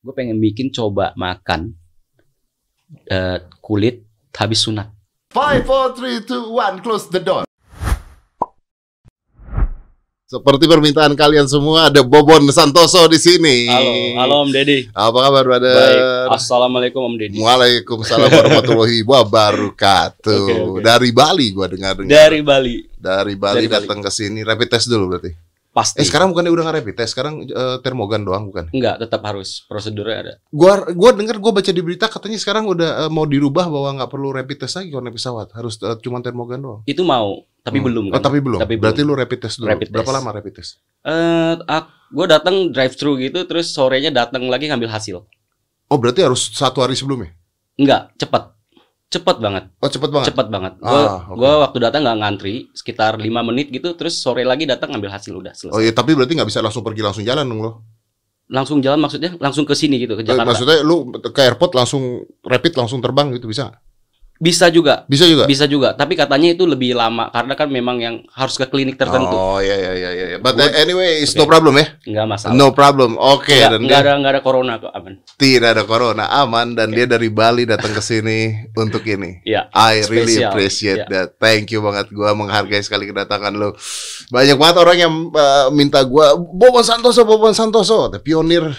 gue pengen bikin coba makan eh, kulit habis sunat. Five, four, three, two, one, close the door. Seperti permintaan kalian semua, ada Bobon Santoso di sini. Halo, halo Om Deddy. Apa kabar, brother? Baik. Assalamualaikum Om Deddy. Waalaikumsalam warahmatullahi wabarakatuh. Oke, oke. Dari Bali gua dengar dengar. Dari Bali. Dari Bali Dari Bali. datang ke sini rapid test dulu berarti. Pasti. Eh sekarang bukannya udah nggak rapid test, sekarang eh, termogan doang bukan? Enggak, tetap harus prosedurnya ada. Gua gua dengar gua baca di berita katanya sekarang udah eh, mau dirubah bahwa nggak perlu rapid test lagi kalau naik pesawat, harus eh, cuma termogan doang. Itu mau, tapi Hmm. belum Oh, kan. tapi belum. Tapi belum. Berarti lu rapid test dulu. Rapid Berapa test. lama rapid test? Eh, gue datang drive thru gitu, terus sorenya datang lagi ngambil hasil. Oh, berarti harus satu hari sebelumnya. Enggak, cepat. Cepat banget, Oh, cepet banget. cepat banget. Gue Ah, oke. gua waktu datang nggak ngantri, sekitar lima menit gitu, terus sore lagi datang ngambil hasil udah selesai. Oh iya, tapi berarti nggak bisa langsung pergi langsung jalan dong lo. Langsung jalan maksudnya langsung ke sini gitu ke Eh, Jakarta. Maksudnya lu ke airport langsung rapid langsung terbang gitu bisa? Bisa juga, Bisa juga. bisa juga. Tapi katanya itu lebih lama karena kan memang yang harus ke klinik tertentu. Oh iya iya iya iya. But Gua- anyway, it's Oke. no problem ya. Nggak masalah. No problem. Oke, Nggak, dan nggak dia ada nggak ada corona kok aman. tidak ada corona, aman dan dia dari Bali datang ke sini untuk ini. Iya. I really Spesial. appreciate Iya. that. Thank you banget. Gua menghargai sekali kedatangan lo. Banyak banget orang yang uh, minta gua Bobon Santoso, Bobon Santoso. The pionir,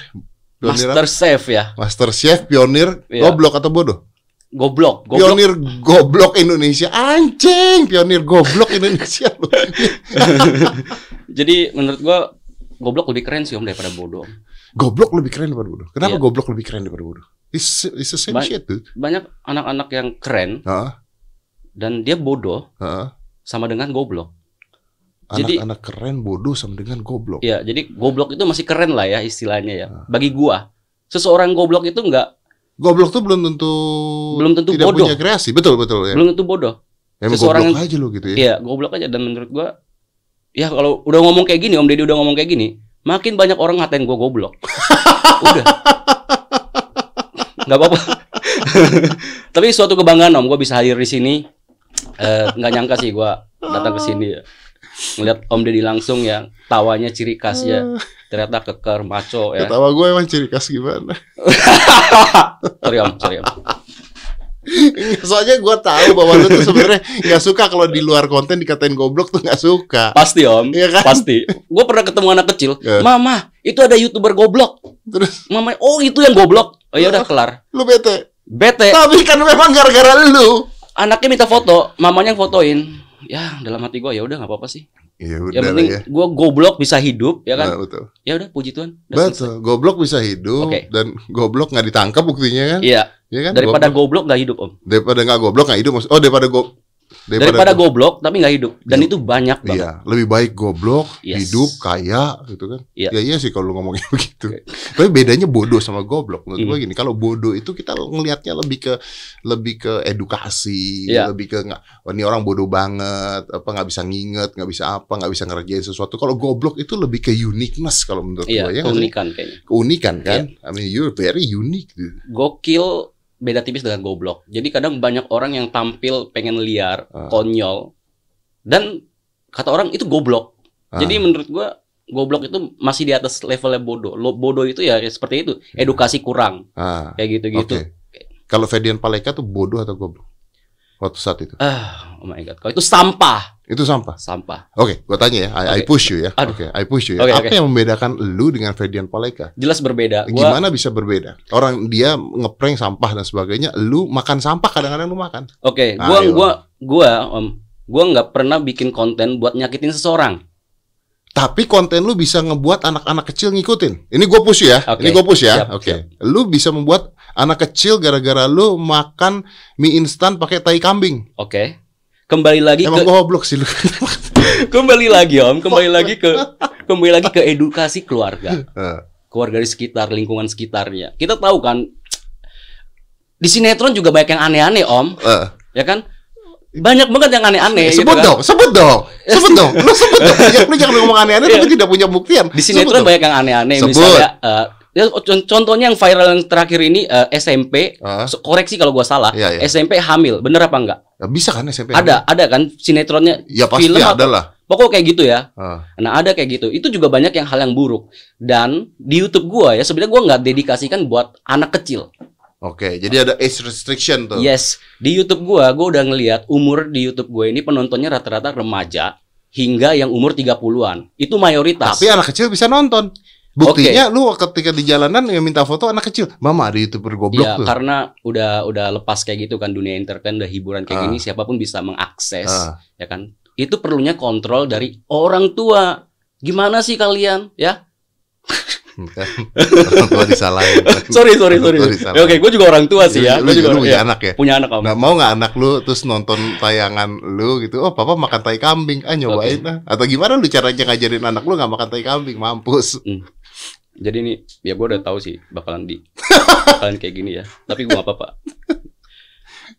pionir Master apa? Chef ya. Master Chef, pionir, Iya. goblok atau bodoh? Goblok, goblok. Pionir goblok Indonesia. Anjing, pionir goblok Indonesia lu. Jadi menurut gua goblok lebih keren sih om daripada bodoh. goblok lebih keren daripada bodoh. Kenapa Iya. goblok lebih keren daripada bodoh? It's, it's the same Ba- shit, dude. Banyak anak-anak yang keren Heeh, dan dia bodoh heeh. sama dengan goblok. Jadi- Anak-anak keren bodoh sama dengan goblok. Ya, jadi goblok itu masih keren lah ya istilahnya ya. Bagi gua, seseorang goblok itu nggak Goblok tuh belum tentu Belum tentu tidak bodoh. punya kreasi. Betul, betul ya. belum tentu bodoh. Emang seseorang goblok yang- aja lo gitu ya. Iya, goblok aja dan menurut gua ya kalau udah ngomong kayak gini, Om Deddy udah ngomong kayak gini, makin banyak orang ngatain gua goblok. udah. nggak apa-apa. Tapi suatu kebanggaan Om, gua bisa hadir di sini. Eh, nggak nyangka sih gua datang ke sini ya. Ngeliat Om Deddy langsung ya, tawanya ciri khasnya. Ternyata keker, maco ya. Ketawa gue emang ciri khas gimana? Sorry Om, sorry Om. Soalnya gue tahu bahwa lu tuh sebenarnya nggak suka kalau di luar konten dikatain goblok tuh nggak suka. Pasti Om, Iya kan? pasti. Gue pernah ketemu anak kecil, Ya. Mama, itu ada youtuber goblok. Terus Mama, oh itu yang goblok. Oh ya udah kelar. lu bete. Bete, Tapi kan memang gara-gara lu. anaknya minta foto, mamanya yang fotoin. Ya dalam hati gue ya udah nggak apa-apa sih. Ya udah Yang lah penting ya. gue goblok bisa hidup, ya kan? Nah, betul. Ya udah puji Tuhan. Udah selesai. Betul. Goblok bisa hidup Oke. dan goblok nggak ditangkap buktinya kan? Iya, Iya kan? daripada Goblok- goblok nggak hidup om. daripada nggak goblok nggak hidup. maksud- Oh daripada go Daripada go- goblok tapi nggak hidup. Dan Iya. itu banyak banget. Iya, lebih baik goblok, Yes. hidup, kaya gitu kan. Iya. Ya iya sih kalau lu ngomongnya begitu. Tapi bedanya bodoh sama goblok menurut Hmm. gua gini, kalau bodoh itu kita ngelihatnya lebih ke lebih ke edukasi, Iya. lebih ke nggak oh, ini orang bodoh banget, apa nggak bisa nginget, nggak bisa apa, nggak bisa ngerjain sesuatu. Kalau goblok itu lebih ke uniqueness kalau menurut Iya, gua ya. keunikan kayaknya. Keunikan kan? I mean you're very unique. dude. Gokil beda tipis dengan goblok. Jadi kadang banyak orang yang tampil pengen liar, Ah. konyol, dan kata orang itu goblok. Ah. Jadi menurut gua goblok itu masih di atas levelnya bodoh. Lo, bodoh itu ya seperti itu, edukasi kurang Ah, kayak gitu-gitu. oke. Kalau Ferdian Paleka tuh bodoh atau goblok? Waktu saat itu. Ah, oh my god. Kalau itu sampah, Itu sampah. sampah. Oke, gua tanya ya. I, I Oke. push you ya. Oke, I push you ya. Oke, Apa oke. yang membedakan lu dengan Ferdian Paleka? Jelas berbeda. Gua Gimana bisa berbeda? Orang dia ngeprank sampah dan sebagainya, lu makan sampah kadang-kadang lu makan. Oke, gua Ayo. gua gua om, gua nggak pernah bikin konten buat nyakitin seseorang. Tapi konten lu bisa ngebuat anak-anak kecil ngikutin. Ini gue push ya. Oke. Ini gue push ya. Siap, Oke. Lu bisa membuat anak kecil gara-gara lu makan mie instan pakai tai kambing. Oke. Kembali lagi Emang ke goblok sih lu. kembali lagi om, kembali lagi ke kembali lagi ke edukasi keluarga. Eh, Keluarga di sekitar, lingkungan sekitarnya. Kita tahu kan di sinetron juga banyak yang aneh-aneh om, eh. ya kan? Banyak banget yang aneh-aneh. gitu sebut kan. dong, sebut dong, sebut dong, lu sebut dong. Ya, lu jangan ngomong aneh-aneh Iya. tapi tidak punya buktian. Di Sebut sinetron dong. banyak yang aneh-aneh. Misalnya, eh, ya, con- contohnya yang viral yang terakhir ini eh, SMP. So- Koreksi kalau gua salah. Iya, iya. SMP hamil, bener apa enggak? ya bisa kan SMP? Ada, ada kan sinetronnya Ya pasti film ada lah. Pokok kayak gitu ya. Ah. Nah ada kayak gitu. Itu juga banyak yang hal yang buruk. Dan di YouTube gua ya sebenarnya gua nggak dedikasikan buat anak kecil. Oke, jadi ada age restriction tuh. Yes, di YouTube gua gua udah ngelihat umur di YouTube gue ini penontonnya rata-rata remaja hingga yang umur 30-an. Itu mayoritas. Tapi anak kecil bisa nonton. Buktinya lu ketika di jalanan yang minta foto anak kecil, "Mama ada YouTuber goblok ya, tuh." karena udah udah lepas kayak gitu kan dunia entertain, udah hiburan kayak Ah. gini siapa pun bisa mengakses, Ah. ya kan? Itu perlunya kontrol dari orang tua. Gimana sih kalian, ya? Orang tua disalahin. Sorry, sorry, sorry. Ya, disalahin. Oke, gue juga orang tua sih ya. Lu, juga lu punya ya, anak ya? punya anak om. Nggak mau nggak anak lu terus nonton tayangan lu gitu? Oh, papa makan tai kambing, ah nyobain ah. Atau gimana lu caranya ngajarin anak lu nggak makan tai kambing? Mampus. Jadi nih, ya gue udah tahu sih bakalan di bakalan kayak gini ya. Tapi gue gak apa-apa.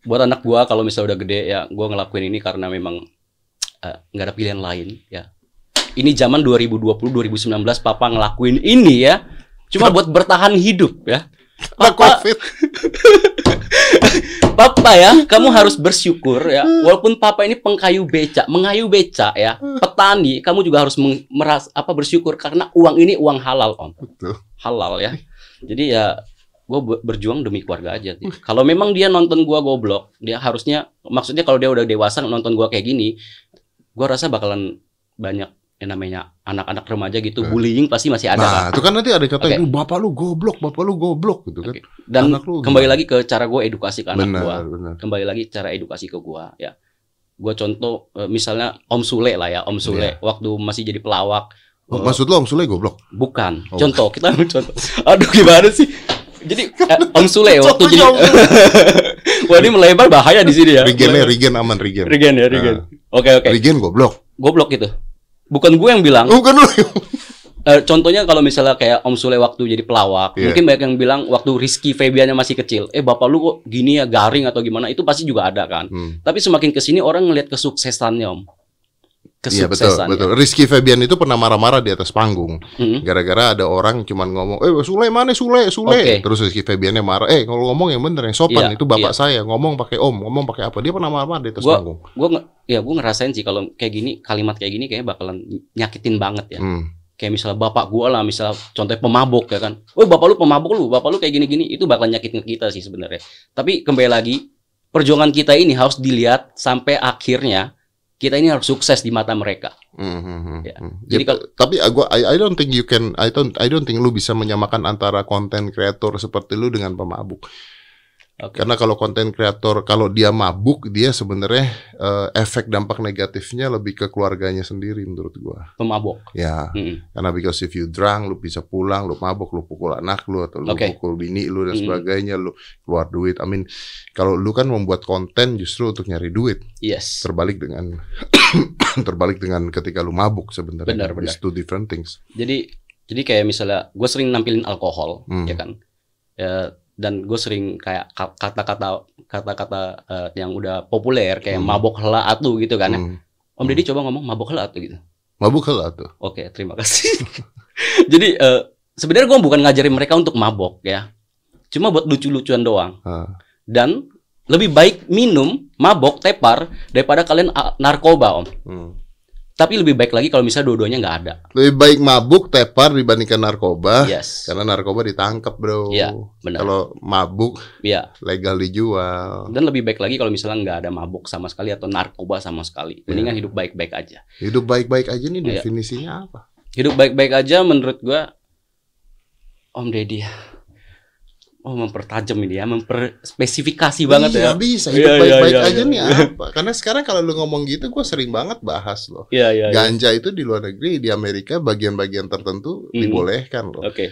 Buat anak gue kalau misalnya udah gede ya, gue ngelakuin ini karena memang eh, nggak ada pilihan lain ya. Ini zaman 2020 2019 papa ngelakuin ini ya. Cuma buat bertahan hidup ya. Papa, COVID. papa ya, kamu harus bersyukur ya. Walaupun papa ini pengkayu beca, mengayu beca ya, petani, kamu juga harus meras apa bersyukur karena uang ini uang halal om. Betul. halal ya. Jadi ya gue berjuang demi keluarga aja. Kalau memang dia nonton gua goblok, dia harusnya maksudnya kalau dia udah dewasa nonton gua kayak gini, gua rasa bakalan banyak yang namanya anak-anak remaja gitu bullying pasti masih ada kan. Nah, itu kan nanti ada kata itu bapak lu goblok, bapak lu goblok gitu kan. Oke. Dan anak lu kembali gimana? lagi ke cara gue edukasi ke anak gua. Benar, benar. Kembali lagi cara edukasi ke gua ya. Gua contoh eh, misalnya Om Sule lah ya, Om Sule waktu masih jadi pelawak. Oh, eh, maksud lu Om Sule goblok? Bukan. Oh. Contoh, kita contoh. Aduh gimana sih? Jadi eh, Om Sule waktu jadi Wah ini melebar bahaya di sini ya. Rigennya Rigen aman Rigen. Regen ya, Regen. Oke oke. Rigen goblok. Goblok itu. Bukan gue yang bilang. Bukan lu. Eh, contohnya kalau misalnya kayak Om Sule waktu jadi pelawak, Iya. mungkin banyak yang bilang waktu Rizky Febiannya masih kecil, eh bapak lu kok gini ya garing atau gimana, itu pasti juga ada kan. Hmm. Tapi semakin ke sini orang ngelihat kesuksesannya Om. Iya betul, betul. Rizky Febian itu pernah marah-marah di atas panggung. Mm-mm. Gara-gara ada orang cuman ngomong, eh Sule mana Sule, Sule. Oke. Terus Rizky Febiannya marah, eh kalau ngomong yang bener, yang sopan, Iya, itu bapak iya. saya. Ngomong pakai om, ngomong pakai apa. Dia pernah marah-marah di atas Gua- panggung. Gue nge- ya gue ngerasain sih kalau kayak gini kalimat kayak gini kayaknya bakalan nyakitin banget ya. Hmm. kayak misalnya bapak gua lah misalnya contohnya pemabuk ya kan oh bapak lu pemabuk lu bapak lu kayak gini-gini itu bakal nyakitin kita sih sebenarnya tapi kembali lagi perjuangan kita ini harus dilihat sampai akhirnya kita ini harus sukses di mata mereka Hmm, hmm, hmm, Ya. hmm. Jadi Ya, kalau- tapi gua I, I don't think you can I don't I don't think lu bisa menyamakan antara konten kreator seperti lu dengan pemabuk. Oke. Karena kalau konten kreator kalau dia mabuk dia sebenarnya eh, efek dampak negatifnya lebih ke keluarganya sendiri menurut gua. pemabuk Ya, Mm-mm. karena because if you drunk lu bisa pulang, lu mabuk, lu pukul anak lu atau lu Oke. pukul bini lu dan Mm. sebagainya, lu keluar duit. I mean, kalau lu kan membuat konten justru untuk nyari duit, yes terbalik dengan terbalik dengan ketika lu mabuk sebenarnya. Benar, It's two different things. jadi jadi kayak misalnya gue sering nampilin alkohol Hmm. ya kan ya, dan gue sering kayak ka- kata-kata kata-kata eh, yang udah populer kayak Hmm. mabok hela atu gitu kan ya. Hmm. om deddy coba ngomong mabok hela atu gitu Mabuk lah tuh. Oke, terima kasih. Jadi eh, sebenarnya gue bukan ngajarin mereka untuk mabok ya, cuma buat lucu-lucuan doang. Ah. Dan lebih baik minum, mabok, tepar daripada kalian ah, narkoba om. Hmm. Tapi lebih baik lagi kalau misalnya dua-duanya nggak ada. Lebih baik mabuk tepar dibandingkan narkoba. Yes. Karena narkoba ditangkap, Bro. Iya, benar. Kalau mabuk Iya. legal dijual. Dan lebih baik lagi kalau misalnya nggak ada mabok sama sekali atau narkoba sama sekali. Mendingan hidup baik-baik aja. Hidup baik-baik aja nih Iya. definisinya apa? Hidup baik-baik aja menurut gua Om Deddy ya. Oh mempertajam ini ya, memperspesifikasi banget iya, ya. bisa. Iya, Hidup iya, baik-baik iya, aja iya. nih apa? Karena sekarang kalau lu ngomong gitu, gue sering banget bahas loh. Iya, iya, iya. Ganja itu di luar negeri, di Amerika bagian-bagian tertentu Mhm. dibolehkan loh. Oke.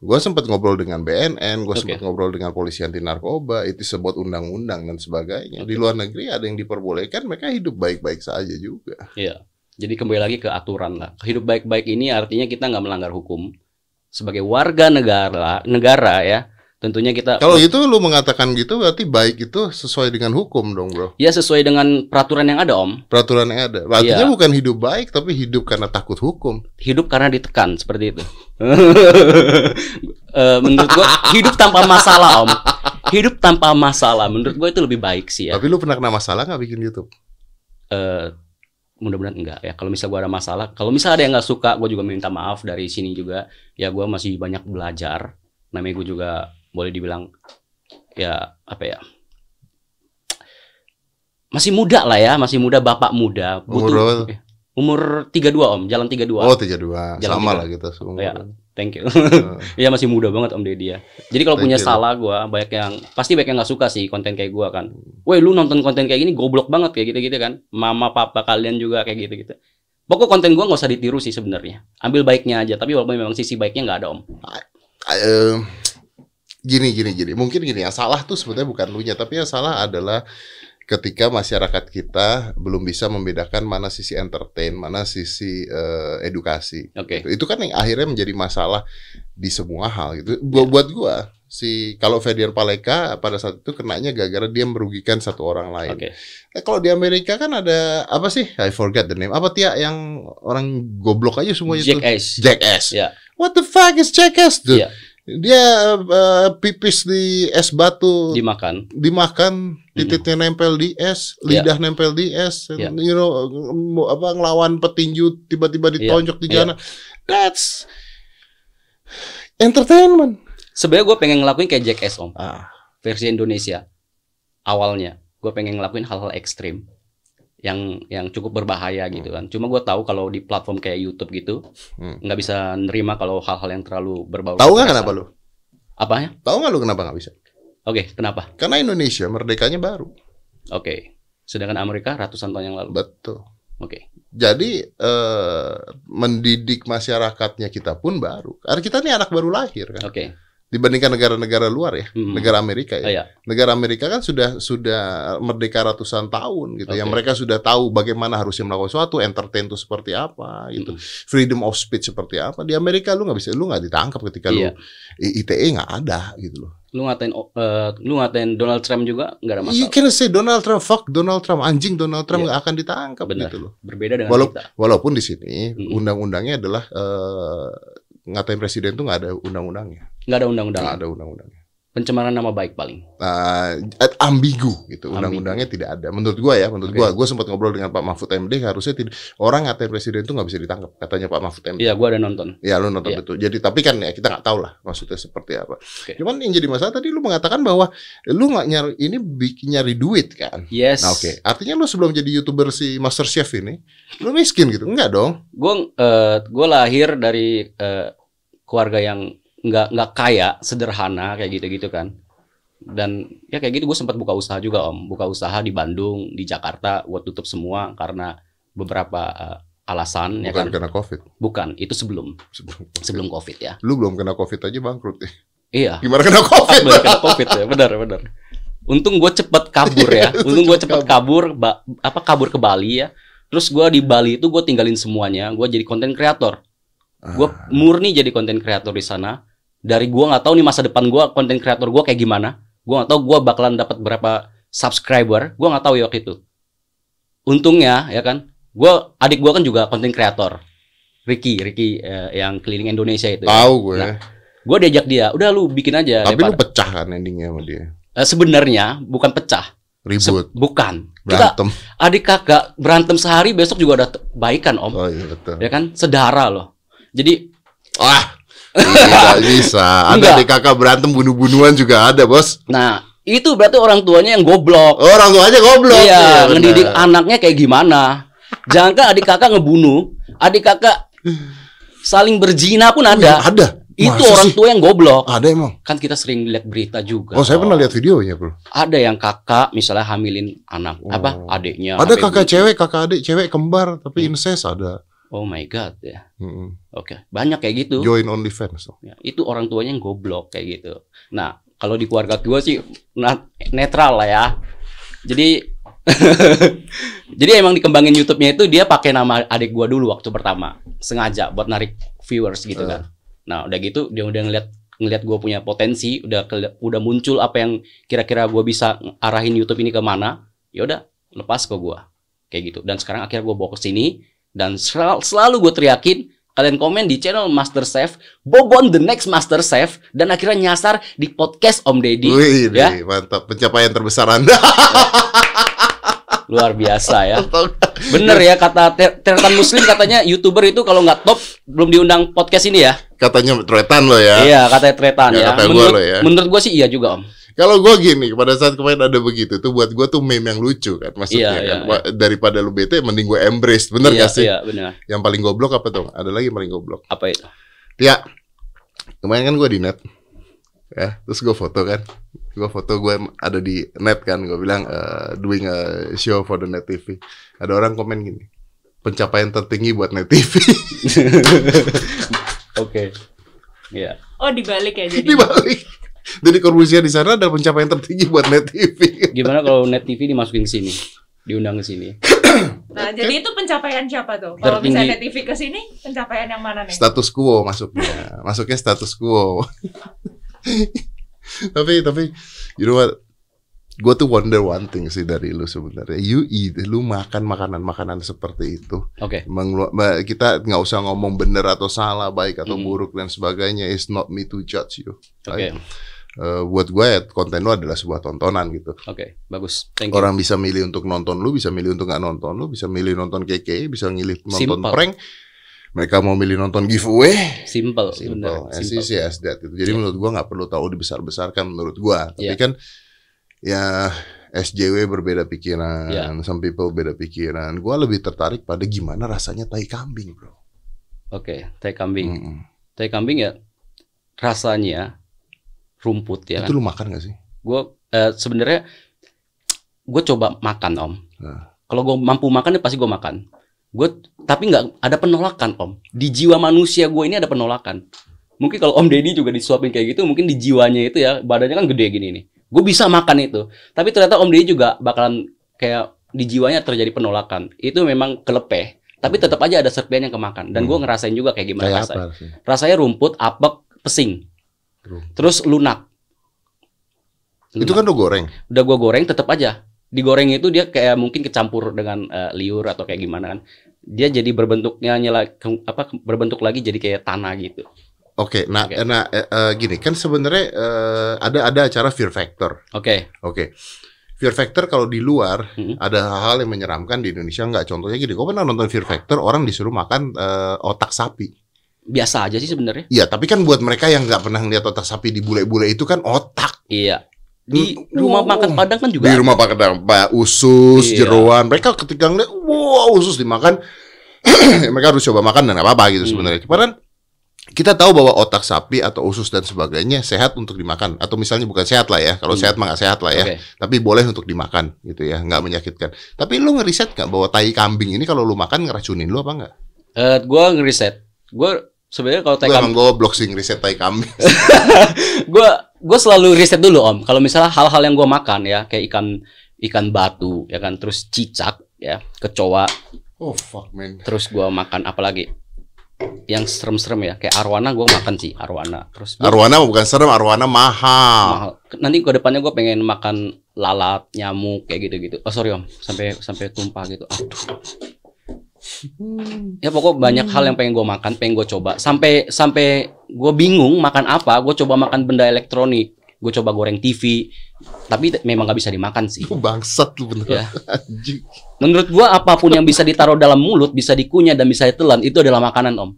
Gue sempat ngobrol dengan BNN, gue Oke. sempat ngobrol dengan polisi anti narkoba, itu sebut undang-undang dan sebagainya. Di Oke. luar negeri ada yang diperbolehkan, mereka hidup baik-baik saja juga. Iya. Jadi kembali lagi ke aturan lah. Hidup baik-baik ini artinya kita nggak melanggar hukum. Sebagai warga negara, negara ya, tentunya kita Kalau gitu lu mengatakan gitu berarti baik itu sesuai dengan hukum dong, bro. ya sesuai dengan peraturan yang ada om. Peraturan yang ada. Artinya Iya. bukan hidup baik, tapi hidup karena takut hukum. Hidup karena ditekan seperti itu. Eh, menurut gua hidup tanpa masalah om. Hidup tanpa masalah menurut gua itu lebih baik sih ya. Tapi lu pernah kena masalah nggak bikin YouTube? Eh, mudah-mudahan enggak ya. Kalau misal gue ada masalah, kalau misal ada yang nggak suka, gue juga minta maaf dari sini juga. Ya gue masih banyak belajar. Namanya gue juga boleh dibilang ya apa ya masih muda lah ya, masih muda bapak muda. Umur berapa eh, umur 32 om, jalan 32. Oh, 32. Jalan Sama tiga. lah kita. Ya. Thank you. Iya masih muda banget Om Deddy ya. Jadi kalau punya you. salah gua banyak yang pasti banyak yang nggak suka sih konten kayak gua kan. Woi lu nonton konten kayak gini goblok banget kayak gitu-gitu kan. Mama papa kalian juga kayak gitu-gitu. Pokok konten gua nggak usah ditiru sih sebenarnya. Ambil baiknya aja. Tapi walaupun memang sisi baiknya nggak ada Om. Eh, gini gini gini mungkin gini yang salah tuh sebetulnya bukan lu nya tapi yang salah adalah ketika masyarakat kita belum bisa membedakan mana sisi entertain mana sisi eh, edukasi Oke. Gitu. itu kan yang akhirnya menjadi masalah di semua hal gitu buat buat gua si kalau Ferdian Paleka pada saat itu kenanya gara-gara dia merugikan satu orang lain Oke. Nah, kalau di Amerika kan ada apa sih I forget the name apa Tia yang orang goblok aja semua itu Jackass. Jackass Ya. What the fuck is Jackass tuh? Iya. Dia uh, pipis di es batu, Dimakan. dimakan, titiknya nempel di es, Iya. lidah nempel di es, Iya. you know, apa ngelawan petinju tiba-tiba ditonjok di Iya. jana. That's entertainment. Sebenarnya gue pengen ngelakuin kayak Jackass Om. Ah, Versi Indonesia. Awalnya gue pengen ngelakuin hal-hal ekstrim yang yang cukup berbahaya gitu kan. Cuma gue tahu kalau di platform kayak YouTube gitu Hmm. nggak bisa nerima kalau hal-hal yang terlalu berbau. tahu nggak kenapa lu? Apanya? Tahu nggak lu kenapa nggak bisa? Oke, kenapa? Karena Indonesia merdekanya baru. Oke. Sedangkan Amerika ratusan tahun yang lalu. Betul. Oke. Jadi eh, mendidik masyarakatnya kita pun baru. Karena kita ini anak baru lahir kan. Oke. Dibandingkan negara-negara luar ya, Hmm. negara Amerika ya. Oh, iya. negara Amerika kan sudah sudah merdeka ratusan tahun gitu yang Oke. mereka sudah tahu bagaimana harusnya melakukan sesuatu entertain itu seperti apa gitu Mm. freedom of speech seperti apa di Amerika lu nggak bisa lu nggak ditangkap ketika Iya. lu ITE nggak ada gitu loh Lu ngatain eh, lu ngatain Donald Trump juga nggak ada you masalah. can say Donald Trump fuck Donald Trump anjing Donald Trump Iya. nggak akan ditangkap Benar. gitu loh Berbeda dengan Walau- kita. walaupun di sini Mm. undang-undangnya adalah eh, ngatain presiden tuh nggak ada undang-undangnya Nggak ada undang-undang. nggak ada undang-undangnya Pencemaran nama baik paling. Nah, ambigu gitu undang-undangnya tidak ada menurut gua ya menurut Oke. gua gua sempat ngobrol dengan Pak Mahfud MD harusnya tidak orang ngatain presiden itu nggak bisa ditangkap katanya Pak Mahfud MD Iya, gua ada nonton. ya lu nonton Iya. itu jadi tapi kan ya kita nggak tahu lah maksudnya seperti apa Oke. cuman yang jadi masalah tadi lu mengatakan bahwa lu nggak nyari ini bikin nyari duit kan Yes. nah oke artinya lu sebelum jadi youtuber si Master Chef ini lu miskin gitu enggak dong Gue gue lahir dari eh, keluarga yang nggak nggak kaya, sederhana kayak gitu-gitu kan. Dan ya kayak gitu gue sempat buka usaha juga om, buka usaha di Bandung, di Jakarta, gue tutup semua karena beberapa eh, alasan ya bukan kan. kena covid Bukan, itu sebelum sebelum sebelum covid ya. lu belum kena covid aja bangkrut ya Iya. gimana kena covid Belum kena covid ya, benar benar. Untung gue cepet kabur ya, Iya, untung gue cepet cepet kabur, ba- apa kabur ke Bali ya. Terus gue di Bali itu gue tinggalin semuanya, gue jadi konten kreator. gue Ah. murni jadi konten kreator di sana dari gue nggak tahu nih masa depan gue konten kreator gue kayak gimana. Gue nggak tahu gue bakalan dapat berapa subscriber. Gue nggak tahu ya waktu itu. Untungnya ya kan gue adik gue kan juga konten kreator. Ricky Ricky eh, yang keliling Indonesia itu. Ya. tahu gue. Nah, gue diajak dia udah lu bikin aja tapi lu daripada- pecah kan endingnya sama dia? Eh, sebenarnya bukan pecah. Se- ribut. bukan. Kita berantem. adik kakak berantem sehari besok juga ada t- baikan om. Oh iya betul. Ya kan sedara loh. Jadi Wah, tidak bisa. Ada di kakak berantem bunuh-bunuhan juga ada, bos. Nah, itu berarti orang tuanya yang goblok. Orang tua aja goblok. iya, benar. ngedidik anaknya kayak gimana. Jangan kan adik kakak ngebunuh, adik kakak saling berzina pun Oh, ada. iya, ada. Itu Masa orang sih? tua yang goblok. Ada emang. Kan kita sering lihat berita juga. Oh, saya pernah lihat videonya, bro. Ada yang kakak misalnya hamilin anak apa Oh. adiknya. Ada kakak cewek, kakak adik, cewek kembar tapi Hmm. incest ada. Oh my god ya. Mm-mm. Oke, banyak kayak gitu. Join OnlyFans. Ya, itu orang tuanya yang goblok kayak gitu. Nah, kalau di keluarga gue sih netral lah ya. Jadi jadi emang dikembangin YouTube-nya itu dia pakai nama adik gua dulu waktu pertama, sengaja buat narik viewers gitu kan. Nah, udah gitu dia udah ngeliat ngeliat gue punya potensi, udah udah muncul apa yang kira-kira gue bisa arahin YouTube ini ke mana, ya udah lepas ke gua kayak gitu. Dan sekarang akhirnya gue bawa ke sini dan sel- selalu gue teriakin kalian komen di channel Master Chef, Bobon the next Master Chef dan akhirnya nyasar di podcast Om Deddy. Wih, ya. mantap. Pencapaian terbesar Anda. Luar biasa ya. Bener ya kata Ter- Tretan Muslim katanya YouTuber itu kalau nggak top belum diundang podcast ini ya. Katanya tretan lo ya. Iya, katanya Tretan Ya, ya. kata Menurut, ya. menurut gua sih iya juga, Om. Kalau gue gini, pada saat kemarin ada begitu tuh buat gue tuh meme yang lucu kan, maksudnya Iya, kan. iya, Wah, Daripada lu bete, mending gue embrace, bener iya, gak sih? Iya, benar. Yang paling goblok apa tuh? Ada lagi yang paling goblok. Apa itu? Ya, kemarin kan gue di net, ya, terus gue foto kan, gue foto gue ada di net kan, gue bilang eh, doing a show for the net TV. Ada orang komen gini, pencapaian tertinggi buat net TV. Oke. Iya. Oh dibalik ya jadi. Dibalik. Jadi Corbusier di sana ada pencapaian tertinggi buat net TV. Gimana kalau Net TV dimasukin ke sini? Diundang ke sini. Nah jadi itu pencapaian siapa tuh? Kalau Tertinggi. misalnya TV ke sini pencapaian yang mana nih? status quo masuknya masuknya status quo tapi tapi you know what gue tuh wonder one thing sih dari lu sebenarnya you eat lu makan makanan makanan seperti itu Oke. Ma- kita nggak usah ngomong bener atau salah baik atau Hmm. buruk dan sebagainya it's not me to judge you Oke. Eh, buat gue ya konten lu adalah sebuah tontonan gitu Oke. Bagus. Thank you. orang bisa milih untuk nonton lu bisa milih untuk nggak nonton lu bisa milih nonton keke bisa milih nonton Simple. prank mereka mau milih nonton giveaway Simple. simple bener. as Simple. easy as that gitu. jadi Iya. menurut gua nggak perlu tahu dibesar-besarkan menurut gua tapi Iya. kan ya SJW berbeda pikiran Iya. some people beda pikiran gua lebih tertarik pada gimana rasanya tai kambing bro Oke. Tai kambing. Mm-mm. Tai kambing ya rasanya rumput ya itu kan. lu makan gak sih Gue eh, sebenarnya gue coba makan om. Nah. Kalau gue mampu makan ya pasti gue makan. Gue tapi nggak ada penolakan om. Di jiwa manusia gue ini ada penolakan. Mungkin kalau Om Deddy juga disuapin kayak gitu, mungkin di jiwanya itu ya badannya kan gede gini nih. Gue bisa makan itu. Tapi ternyata Om Deddy juga bakalan kayak di jiwanya terjadi penolakan. Itu memang kelepeh. Tapi tetap aja ada serpian yang kemakan. Dan gue Hmm. ngerasain juga kayak gimana kayak rasanya. apa sih Rasanya rumput, apek, pesing. Rumput. Terus lunak. itu kan udah goreng udah gua goreng tetap aja digoreng itu dia kayak mungkin kecampur dengan eh, liur atau kayak gimana kan dia jadi berbentuknya nyela ke- apa berbentuk lagi jadi kayak tanah gitu oke nah Oke. nah eh, gini kan sebenarnya eh, ada ada acara Fear Factor oke Oke. Fear Factor kalau di luar Mhm. ada hal yang menyeramkan di Indonesia nggak. Contohnya gini, kau pernah nonton Fear Factor orang disuruh makan eh, otak sapi. biasa aja sih sebenarnya Iya, tapi kan buat mereka yang nggak pernah lihat otak sapi di bule-bule itu kan otak. iya di Hmm, rumah wow. makan padang kan juga Di ada. rumah pakai Pak usus, Iya. jeroan. Mereka ketika ngeliat, wow usus dimakan, mereka harus coba makan dan apa-apa gitu Hmm. sebenarnya. Cuman kan kita tahu bahwa otak sapi atau usus dan sebagainya sehat untuk dimakan. Atau misalnya bukan sehat lah ya. Kalau Hmm. sehat mah nggak sehat lah ya. Oke. tapi boleh untuk dimakan gitu ya. Nggak menyakitkan. Tapi lu ngeriset nggak bahwa tai kambing ini kalau lu makan ngeracunin lu apa nggak? Eh, gua ngeriset. Gua sebenarnya kalau Gue tekam emang goblok sih ngeriset tai kambing. Gua gua selalu riset dulu om. Kalau misalnya hal-hal yang gua makan ya kayak ikan ikan batu ya kan terus cicak ya kecoa. Oh fuck man. Terus gua makan apa lagi yang serem-serem ya. Kayak arwana gua makan sih arwana. Terus gua arwana bukan serem arwana mahal. Mahal. Nanti ke depannya gua pengen makan lalat nyamuk kayak gitu-gitu. Oh sorry om. Sampai sampai tumpah gitu. Aduh. Ya pokok banyak hal yang pengen gua makan pengen gua coba. Sampai sampai gua bingung makan apa gua coba makan benda elektronik gue coba goreng TV tapi memang nggak bisa dimakan sih. Lu bangsat lu bener. Ya. menurut gua apa pun yang bisa ditaruh dalam mulut bisa dikunyah dan bisa ditelan itu adalah makanan om.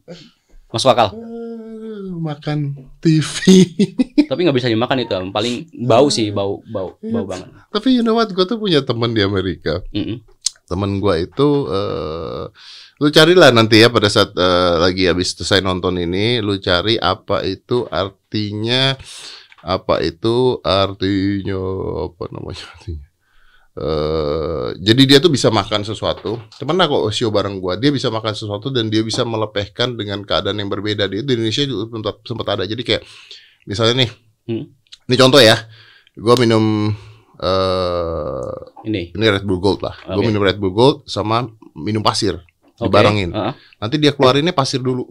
Masuk akal? Eh, makan TV tapi nggak bisa dimakan itu om. Paling bau sih bau bau bau banget. Tapi you know what? Gue tuh punya teman di Amerika. Mm-mm. temen gua itu eh lu carilah nanti ya pada saat eh, lagi habis selesai nonton ini lu cari apa itu artinya apa itu artinya apa namanya artinya eh jadi dia tuh bisa makan sesuatu temen aku show bareng gua dia bisa makan sesuatu dan dia bisa melepehkan dengan keadaan yang berbeda dia di Indonesia juga sempat, sempat ada jadi kayak misalnya nih Hmm. ini contoh ya gua minum eh ini ini Red Bull Gold lah. Gue Oke. minum Red Bull Gold sama minum pasir. Oke. Dibarengin. Heeh. Nanti dia keluarinnya pasir dulu.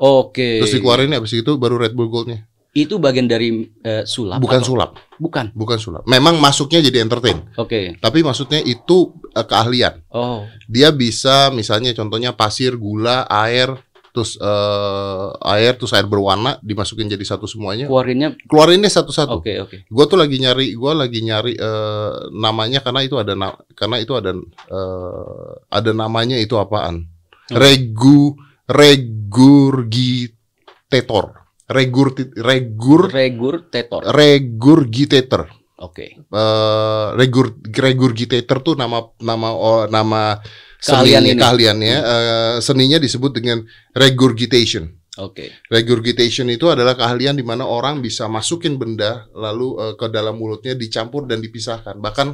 oke Terus dikeluarinnya habis itu baru Red Bull Goldnya. Itu bagian dari eh, sulap Bukan atau- sulap. bukan Bukan sulap. Memang masuknya jadi entertain. oke Tapi maksudnya itu eh, keahlian. oh Dia bisa misalnya contohnya pasir, gula, air, terus eh, air, terus air berwarna dimasukin jadi satu semuanya. Keluarinnya Keluarinnya satu-satu. oke oke. Gue tuh lagi nyari, gue lagi nyari eh, namanya karena itu ada na- karena itu ada eh, ada namanya itu apaan? Regu regurgitator. Regur regur Regurgitator. regurgitator. Oke. Eh, regur regurgitator tuh nama nama oh, nama Keahlian seni- ini. keahliannya eh, seninya disebut dengan regurgitation. Oke. Regurgitation itu adalah keahlian di mana orang bisa masukin benda lalu eh, ke dalam mulutnya dicampur dan dipisahkan. Bahkan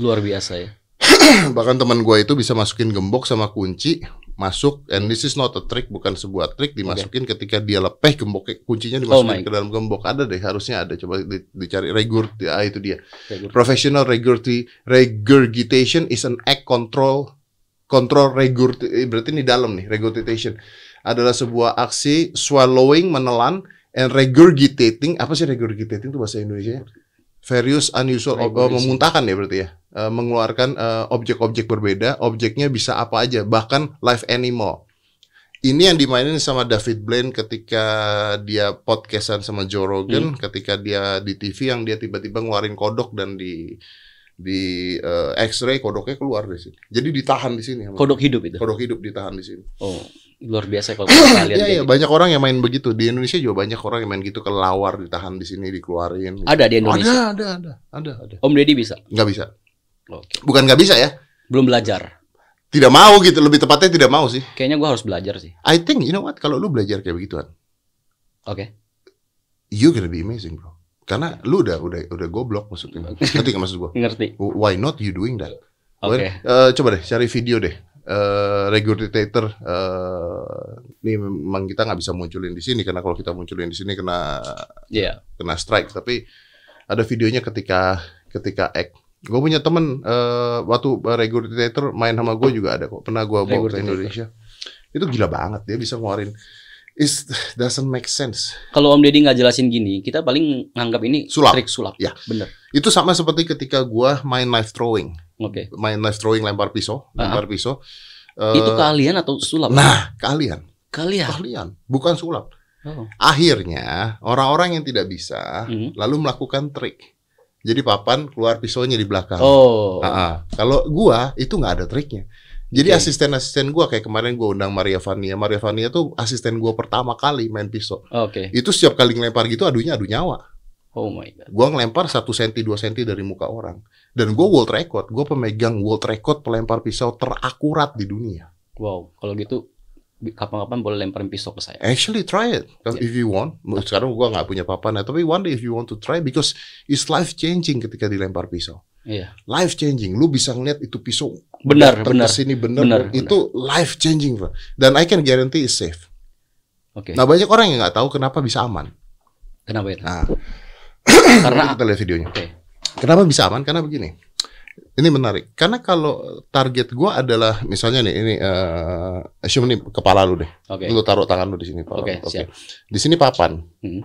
Luar biasa ya. bahkan teman gue itu bisa masukin gembok sama kunci masuk and this is not a trick bukan sebuah trik dimasukin ketika dia lepeh gembok kuncinya Oh dimasukin my. ke dalam gembok. Ada deh harusnya ada. Coba di- dicari regur ah, itu dia. Regur- professional regurgi- regurgitation is an act control control regur eh, berarti ini dalam nih regurgitation. Adalah sebuah aksi swallowing menelan and regurgitating. Apa sih regurgitating itu bahasa Indonesia? Various unusual oh, Regurgitating. memuntahkan ya berarti ya Eh, mengeluarkan eh, objek-objek berbeda objeknya bisa apa aja bahkan live animal ini yang dimainin sama David Blaine ketika dia podcastan sama Joe Rogan, ketika dia di TV yang dia tiba-tiba ngeluarin kodok dan di di eh, X-ray kodoknya keluar di sini. Jadi ditahan di sini. Kodok hidup itu. Kodok hidup ditahan di sini. Oh, luar biasa kalau kalian Iya, kayak iya, gitu. banyak orang yang main begitu. Di Indonesia juga banyak orang yang main gitu kelawar ditahan di sini dikeluarin. Ada di Indonesia. Ada, ada, ada, ada, ada. Om Deddy bisa. Nggak bisa. Oke. Bukan nggak bisa ya. Belum belajar. Tidak mau gitu. Lebih tepatnya tidak mau sih. Kayaknya gua harus belajar sih. I think you know what? Kalau lu belajar kayak begituan, Oke. you gonna be amazing, bro. Karena lu udah udah udah goblok maksudnya. Ngerti nggak maksud gua? Ngerti. Why not you doing that? Oke. Eh, coba deh cari video deh. Eh regurgitator eh ini memang kita nggak bisa munculin di sini karena kalau kita munculin di sini kena Iya. kena strike tapi ada videonya ketika ketika act gue punya temen eh waktu regurgitator main sama gue juga ada kok pernah gue bawa ke. Indonesia itu gila banget dia bisa ngeluarin it doesn't make sense Kalau Om Deddy nggak jelasin gini, kita paling nganggap ini Sulap. trik sulap. Ya. Bener. itu sama seperti ketika gue main knife throwing Oke. main knife throwing lempar pisau Ah. lempar pisau Eh, Itu keahlian atau sulap? nah kalian kalian. kalian bukan sulap Oh. akhirnya orang-orang yang tidak bisa Hmm. lalu melakukan trik jadi papan keluar pisaunya di belakang Oh. Ah, ah. Kalau gua itu nggak ada triknya. Jadi Oke. asisten-asisten gua kayak kemarin gua undang Maria Vania. Maria Vania tuh asisten gua pertama kali main pisau. Oke. Itu setiap kali ngelempar gitu adunya adu nyawa. Oh my god. Gua ngelempar 1 cm 2 cm dari muka orang. Dan gua world record, gua pemegang world record pelempar pisau terakurat di dunia. Wow. Kalau gitu kapan-kapan boleh lemparin pisau ke saya. Actually try it if you want. Sekarang gua nggak punya papan, tapi one day if you want to try because it's life changing ketika dilempar pisau. Iya. Life changing. Lu bisa ngeliat itu pisau Benar, benar. sini Benar, bro. itu life changing bro. dan I can guarantee it's safe Oke. nah banyak orang yang nggak tahu kenapa bisa aman Kenapa itu? nah Karena kita lihat videonya Oke. kenapa bisa aman karena begini ini menarik karena kalau target gua adalah misalnya nih ini eh assume nih kepala lu deh Oke. lu taruh tangan lu di sini Oke, lu. siap. di sini papan Hmm.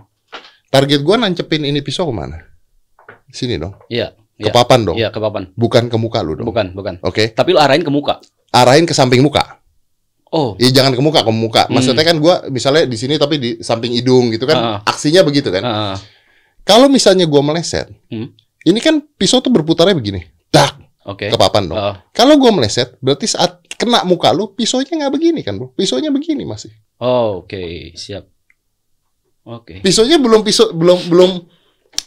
target gua nancepin ini pisau ke mana sini dong Iya. ke Iya. papan dong Iya, ke papan. bukan ke muka lu dong Bukan, bukan. oke Tapi lu arahin ke muka. arahin ke samping muka Oh. Ya jangan ke muka, ke muka. Hmm. Maksudnya kan gua misalnya di sini tapi di samping hidung gitu kan. Ah. Aksinya begitu kan. Ah, Kalau misalnya gua meleset, Hmm. ini kan pisau tuh berputarnya begini. Tak Oke. ke papan dong. Ah. Kalau gua meleset, berarti saat kena muka lu, pisaunya nggak begini kan, Bro? Pisaunya begini masih. Oh, oke, siap. Oke. Pisaunya belum pisau belum belum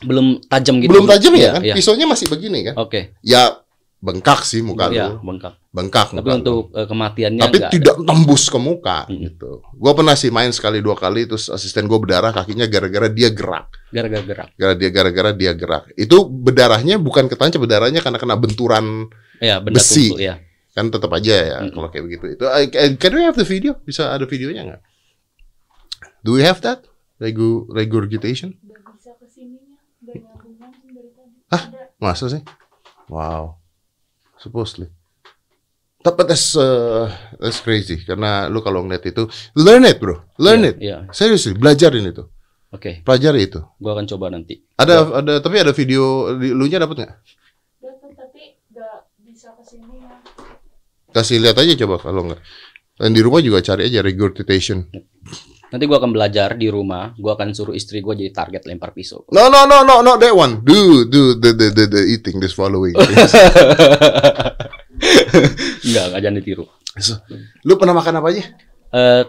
Belum tajam gitu. belum tajam Iya, ya kan? Iya. Pisaunya masih begini kan? Oke. Ya bengkak sih muka Iya, lu. bengkak. Bengkak Tapi muka lu. untuk eh, kematiannya tapi enggak. tidak tembus ke muka Hmm. gitu. Gua pernah sih main sekali dua kali terus asisten gua berdarah kakinya gara-gara dia gerak. gara-gara gerak. gara dia gara-gara dia gerak. Itu berdarahnya bukan ketancap berdarahnya karena kena benturan Ya, benda Besi. tumpul ya. kan tetap aja ya Mm-mm. kalau kayak begitu. Itu I- I- can we have the video? Bisa ada videonya nggak? Do we have that? Regu regurgitation? Hah? Masa sih? Wow. Supposedly. Tapi that's uh, that's crazy karena lu kalau ngeliat itu learn it bro, learn Iya, it. Iya. Seriously, belajarin itu. Oke, Pelajari itu. gua akan coba nanti. Ada ada tapi ada video di- lu nya dapat nggak? Dapat tapi nggak bisa ke sininya. Kasih lihat aja coba kalau nggak. Dan di rumah juga cari aja regurgitation. Nanti gua akan belajar di rumah, gua akan suruh istri gua jadi target lempar pisau. No no no no not that one. Do do the the the, the eating the swallowing. Enggak, enggak jangan ditiru. So, lu pernah makan apa aja? Eh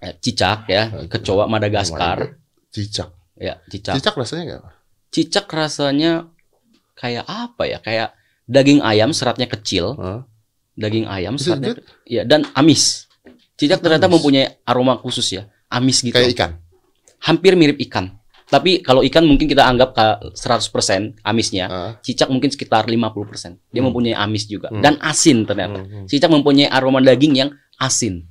eh, cicak ya, kecoa Madagaskar. Cicak. Ya, cicak. Cicak rasanya nggak apa? Cicak rasanya kayak apa ya? Kayak daging ayam seratnya kecil, Hah? daging ayam seratnya ya dan amis. Cicak ternyata Amis. mempunyai aroma khusus ya, amis gitu. Kayak ikan. Hampir mirip ikan. Tapi kalau ikan mungkin kita anggap ka- 100% amisnya. Ah. Cicak mungkin sekitar 50%. Dia Hmm. mempunyai amis juga Hmm. dan asin ternyata. Hmm, hmm. Cicak mempunyai aroma daging yang asin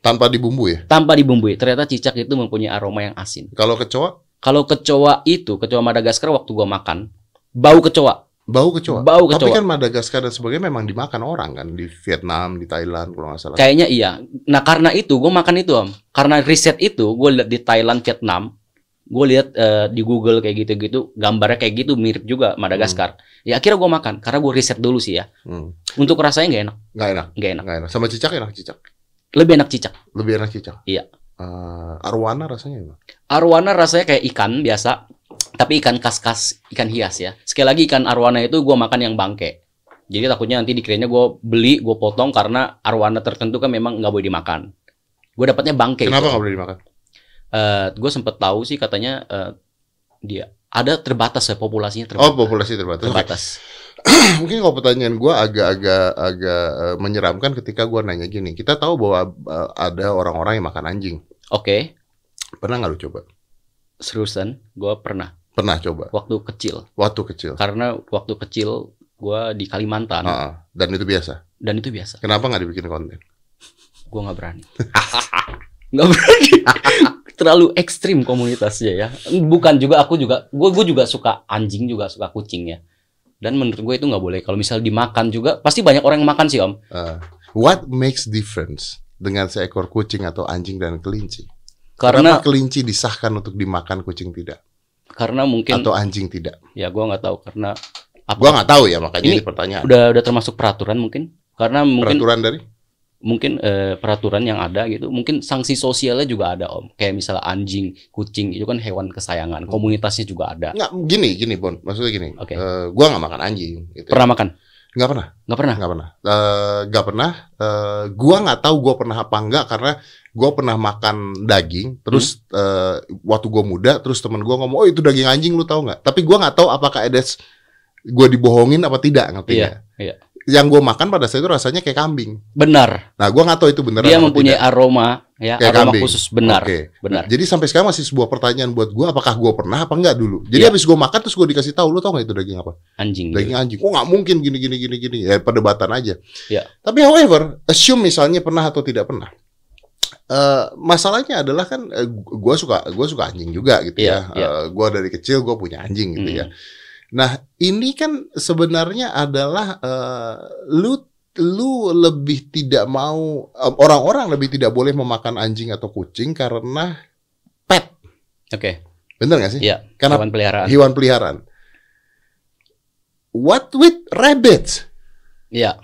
Tanpa dibumbu ya. tanpa dibumbui. Ternyata cicak itu mempunyai aroma yang asin. Kalau kecoa, Kalau kecoa itu, kecoa Madagaskar waktu gua makan, bau kecoa. Bau kecoa. Bau Tapi kecoa. kan Madagaskar dan sebagainya memang dimakan orang kan di Vietnam, di Thailand kalau nggak salah. Kayaknya iya. Nah karena itu gue makan itu om. Karena riset itu gue lihat di Thailand, Vietnam, gue lihat eh, di Google kayak gitu-gitu, gambarnya kayak gitu mirip juga Madagaskar. Ya akhirnya gue makan karena gue riset dulu sih ya. Hmm. Untuk rasanya nggak enak, Nggak enak, nggak enak. nggak enak. Sama cicak enak cicak. Lebih enak cicak. Lebih enak cicak. Iya. Eh, arwana rasanya gimana? Arwana rasanya kayak ikan biasa, tapi ikan kas-kas, ikan hias ya. Sekali lagi ikan arwana itu gue makan yang bangke. Jadi takutnya nanti dikiranya gue beli, gue potong karena arwana tertentu kan memang nggak boleh dimakan. Gue dapatnya bangke. Kenapa nggak boleh dimakan? Eh, gue sempet tahu sih katanya eh, dia ada terbatas ya populasinya Oh, terbatas. populasi terbatas. Terbatas. Mungkin kalau pertanyaan gua agak-agak agak eh, menyeramkan ketika gua nanya gini. Kita tahu bahwa ada orang-orang yang makan anjing. Oke, Pernah nggak lu coba? seriusan, gue pernah Pernah coba. waktu kecil. Waktu kecil. Karena waktu kecil gue di Kalimantan Ah, dan itu biasa. dan itu biasa. Kenapa nggak dibikin konten? Gue nggak berani. Nggak berani. Terlalu ekstrim komunitasnya ya. Bukan juga aku juga, gue gue juga suka anjing juga suka kucing ya. Dan menurut gue itu nggak boleh. Kalau misal dimakan juga, pasti banyak orang yang makan sih om. Eh, what makes difference dengan seekor kucing atau anjing dan kelinci? Karena Kenapa kelinci disahkan untuk dimakan, kucing tidak, karena mungkin atau anjing tidak? ya gue nggak tahu karena apa Gua nggak tahu ya makanya Ini ini, pertanyaan. udah udah termasuk peraturan mungkin karena mungkin Peraturan dari? mungkin eh, peraturan yang ada gitu mungkin sanksi sosialnya juga ada om kayak misalnya anjing kucing itu kan hewan kesayangan komunitasnya juga ada Nggak, gini, gini Bon. Maksudnya gini. Oke. eh, gua nggak makan anjing. Gitu. pernah makan Nggak pernah. nggak pernah Nggak pernah. Eh, nggak pernah. Eh, gua nggak tahu gua pernah apa enggak karena gua pernah makan daging. Terus Hmm. eh, waktu gua muda, terus temen gua ngomong, oh itu daging anjing lu tahu nggak? Tapi gua nggak tahu apakah ada gua dibohongin apa tidak ngerti Iya, iya. Yang gua makan pada saat itu rasanya kayak kambing. benar Nah, gua nggak tahu itu beneran. dia mempunyai tidak. aroma ya Kayak aroma kambing. khusus benar Oke. benar Jadi sampai sekarang masih sebuah pertanyaan buat gua apakah gua pernah apa enggak dulu. Jadi Iya. habis gua makan terus gua dikasih tahu lu tau nggak itu daging apa? anjing gitu. daging anjing. Oh nggak mungkin gini gini gini gini. Ya perdebatan aja. Ya. Tapi however, assume misalnya pernah atau tidak pernah. Eh masalahnya adalah kan eh, gua suka gua suka anjing juga gitu Iya, ya. iya. Eh, gua dari kecil gua punya anjing gitu Mm. ya. Nah, ini kan sebenarnya adalah eh, lu lu lebih tidak mau orang-orang lebih tidak boleh memakan anjing atau kucing karena pet. oke Bener gak sih? Iya, Karena hewan peliharaan hewan peliharaan. What with rabbits? iya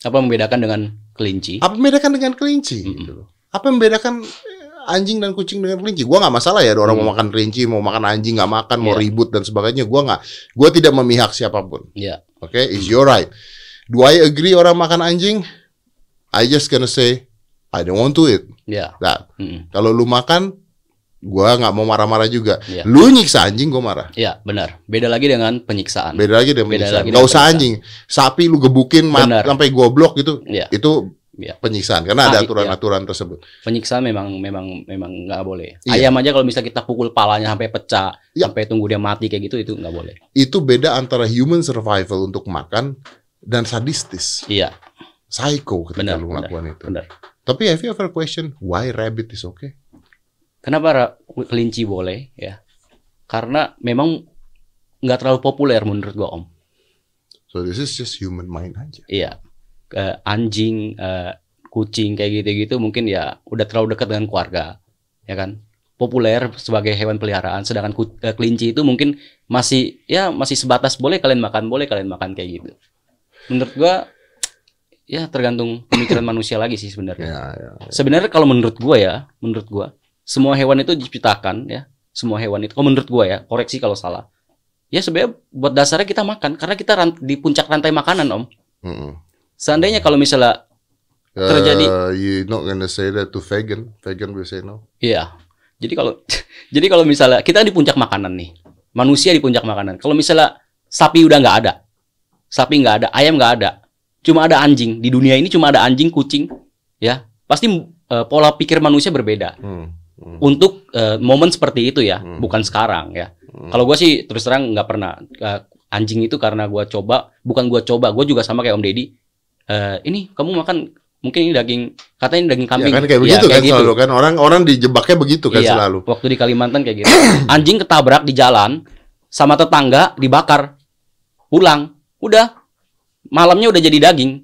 apa membedakan dengan kelinci Apa membedakan dengan kelinci? Mm-mm. gitu loh? Apa membedakan eh, anjing dan kucing dengan kelinci? Gua nggak masalah ya, ada orang Hmm. mau makan kelinci, mau makan anjing, nggak makan, mau Iya. ribut dan sebagainya. Gua nggak, gua tidak memihak siapa pun. Iya. Oke, is your right. Do I agree orang makan anjing? I just gonna say I don't want to eat. iya That. Mm-mm. Kalau lu makan, gua nggak mau marah-marah juga. Iya. Lu nyiksa anjing, gua marah. Iya, benar beda lagi dengan penyiksaan Beda lagi dengan Beda penyiksaan. lagi Nggak dengan usah penyiksaan. anjing. Sapi lu gebukin mat, sampai goblok gitu. Iya. Itu Iya. penyiksaan karena Ah, ada aturan-aturan tersebut. penyiksaan memang memang memang nggak boleh. Iya. Ayam aja kalau misalnya kita pukul palanya sampai pecah, Iya. sampai tunggu dia mati kayak gitu itu nggak boleh. Itu beda antara human survival untuk makan dan sadistis. Iya, Psycho ketika Benar, lu benar, melakukan itu. benar. Tapi have you ever question why rabbit is okay? Kenapa kelinci boleh ya? Karena memang nggak terlalu populer menurut gua om. So this is just human mind aja. Iya, Eh, anjing, eh, kucing kayak gitu-gitu mungkin ya udah terlalu dekat dengan keluarga, ya kan? Populer sebagai hewan peliharaan, sedangkan eh, kelinci itu mungkin masih ya masih sebatas boleh kalian makan, boleh kalian makan kayak gitu. Menurut gua ya tergantung pemikiran manusia lagi sih sebenarnya. Ya, ya. Sebenarnya kalau menurut gua ya, menurut gua semua hewan itu diciptakan ya, semua hewan itu. Kalau menurut gua ya, koreksi kalau salah. Ya sebenarnya buat dasarnya kita makan karena kita di puncak rantai makanan om. Mm-mm. Seandainya kalau misalnya Terjadi. Uh, you not gonna say that to vegan. Vegan will say no. Iya. Jadi kalau jadi kalau misalnya kita di puncak makanan nih, manusia di puncak makanan. Kalau misalnya sapi udah nggak ada, sapi nggak ada, ayam nggak ada, cuma ada anjing di dunia ini cuma ada anjing, kucing, ya pasti eh, pola pikir manusia berbeda. Hmm. Hmm. Untuk eh, momen seperti itu ya, Hmm. bukan sekarang ya. Hmm. Kalau gue sih terus terang nggak pernah eh, anjing itu karena gua coba, bukan gua coba, gue juga sama kayak Om Deddy. Eh, ini kamu makan mungkin ini daging katanya ini daging kambing. Ya kan kayak Ya, begitu kan gitu. selalu kan orang orang dijebaknya begitu kan Iya, selalu. Waktu di Kalimantan kayak gitu. Anjing ketabrak di jalan sama tetangga dibakar. Pulang. Udah. Malamnya udah jadi daging.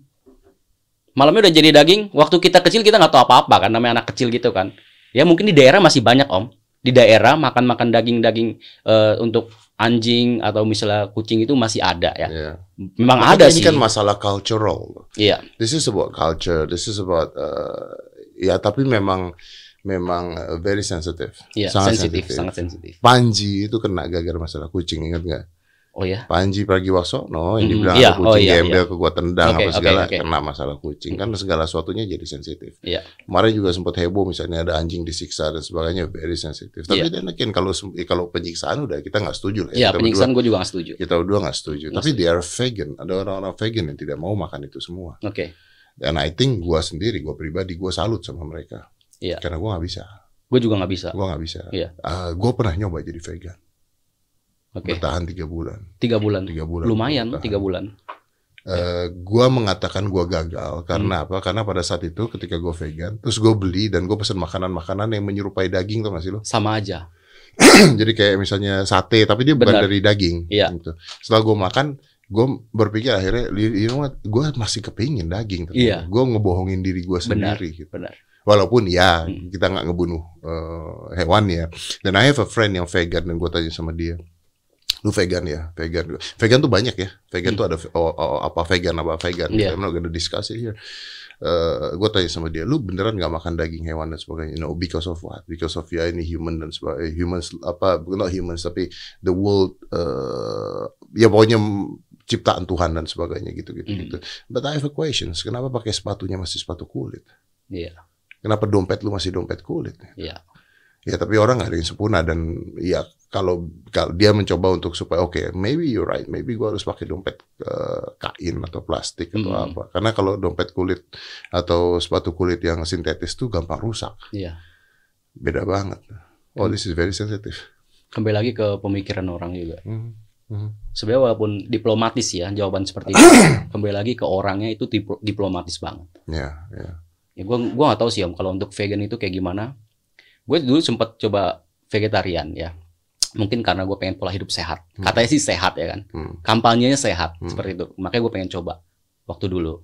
Malamnya udah jadi daging. Waktu kita kecil kita nggak tahu apa-apa kan namanya anak kecil gitu kan. Ya mungkin di daerah masih banyak Om. Di daerah makan-makan daging-daging eh, untuk anjing atau misalnya kucing itu masih ada ya. Iya. Memang Makanya ada ini sih. kan masalah cultural. Iya. This is about culture. This is about uh, ya tapi memang memang uh, very sensitive. Iya, Sangat sensitif, sangat sensitif. Panji itu kena gara-gara masalah kucing ingat nggak? Oh ya. Panji Pragiwaksono yang Mm, dibilang iya, ada kucing oh iya, gembel ke gua tendang Oke, apa segala oke. kena masalah kucing kan segala sesuatunya jadi sensitif. Iya. Kemarin juga sempat heboh misalnya ada anjing disiksa dan sebagainya very sensitif. Tapi Iya. dan again kalau eh, kalau penyiksaan udah kita nggak setuju lah. ya. Iya, Kita penyiksaan gue juga nggak setuju. berdua, kita berdua nggak setuju. Nggak Tapi they are vegan. Ada orang-orang vegan yang tidak mau makan itu semua. Oke. Dan I think gua sendiri, gua pribadi, gua salut sama mereka. Iya. Karena gua nggak bisa. Gue juga nggak bisa. Gua nggak bisa. Iya. Ah, gua pernah nyoba jadi vegan. Oke. Bertahan tiga bulan. Tiga bulan. Tiga bulan. Lumayan bertahan. tiga bulan. Eh, gua mengatakan gua gagal Hmm. karena apa? Karena pada saat itu ketika gua vegan, terus gue beli dan gue pesan makanan-makanan yang menyerupai daging tuh masih lo. Sama aja. Jadi kayak misalnya sate, tapi dia bukan Benar. dari daging. Iya. Gitu. Setelah gue makan, gue berpikir akhirnya, you know what? Gue masih kepingin daging. Iya. Gue ngebohongin diri gue Benar. sendiri. Gitu. Benar. Walaupun ya Hmm. kita nggak ngebunuh eh, hewan ya. Dan I have a friend yang vegan dan gue tanya sama dia, lu vegan ya? Vegan. Vegan tuh banyak ya. Vegan Hmm. tuh ada oh, oh, apa vegan apa vegan. Iya. I'm not gonna discuss it here. gue tanya sama dia, lu beneran nggak makan daging hewan dan sebagainya? No, because of what? Because of ya ini human dan sebagainya. Humans apa? Not humans tapi the world. eh, ya pokoknya ciptaan Tuhan dan sebagainya gitu gitu Hmm. gitu. But I have a questions. Kenapa pakai sepatunya masih sepatu kulit? Iya. Kenapa dompet lu masih dompet kulit? Iya. Ya tapi orang nggak ada yang sempurna dan ya kalau kalau dia mencoba untuk supaya oke maybe you're right maybe gua harus pakai dompet eh, kain atau plastik atau Mm. apa karena kalau dompet kulit atau sepatu kulit yang sintetis tuh gampang rusak Iya. beda banget oh this is very sensitive Kembali lagi ke pemikiran orang juga. Hmm. Hmm. Sebenarnya walaupun diplomatis ya jawaban seperti itu, kembali lagi ke orangnya itu diplo- diplomatis banget. ya ya Ya gua gua nggak tahu sih om kalau untuk vegan itu kayak gimana. Gue dulu sempat coba vegetarian ya. Mungkin karena gue pengen pola hidup sehat. Hmm. Katanya sih sehat ya kan. Hmm. Kampanyenya sehat Hmm. seperti itu. Makanya gue pengen coba waktu dulu.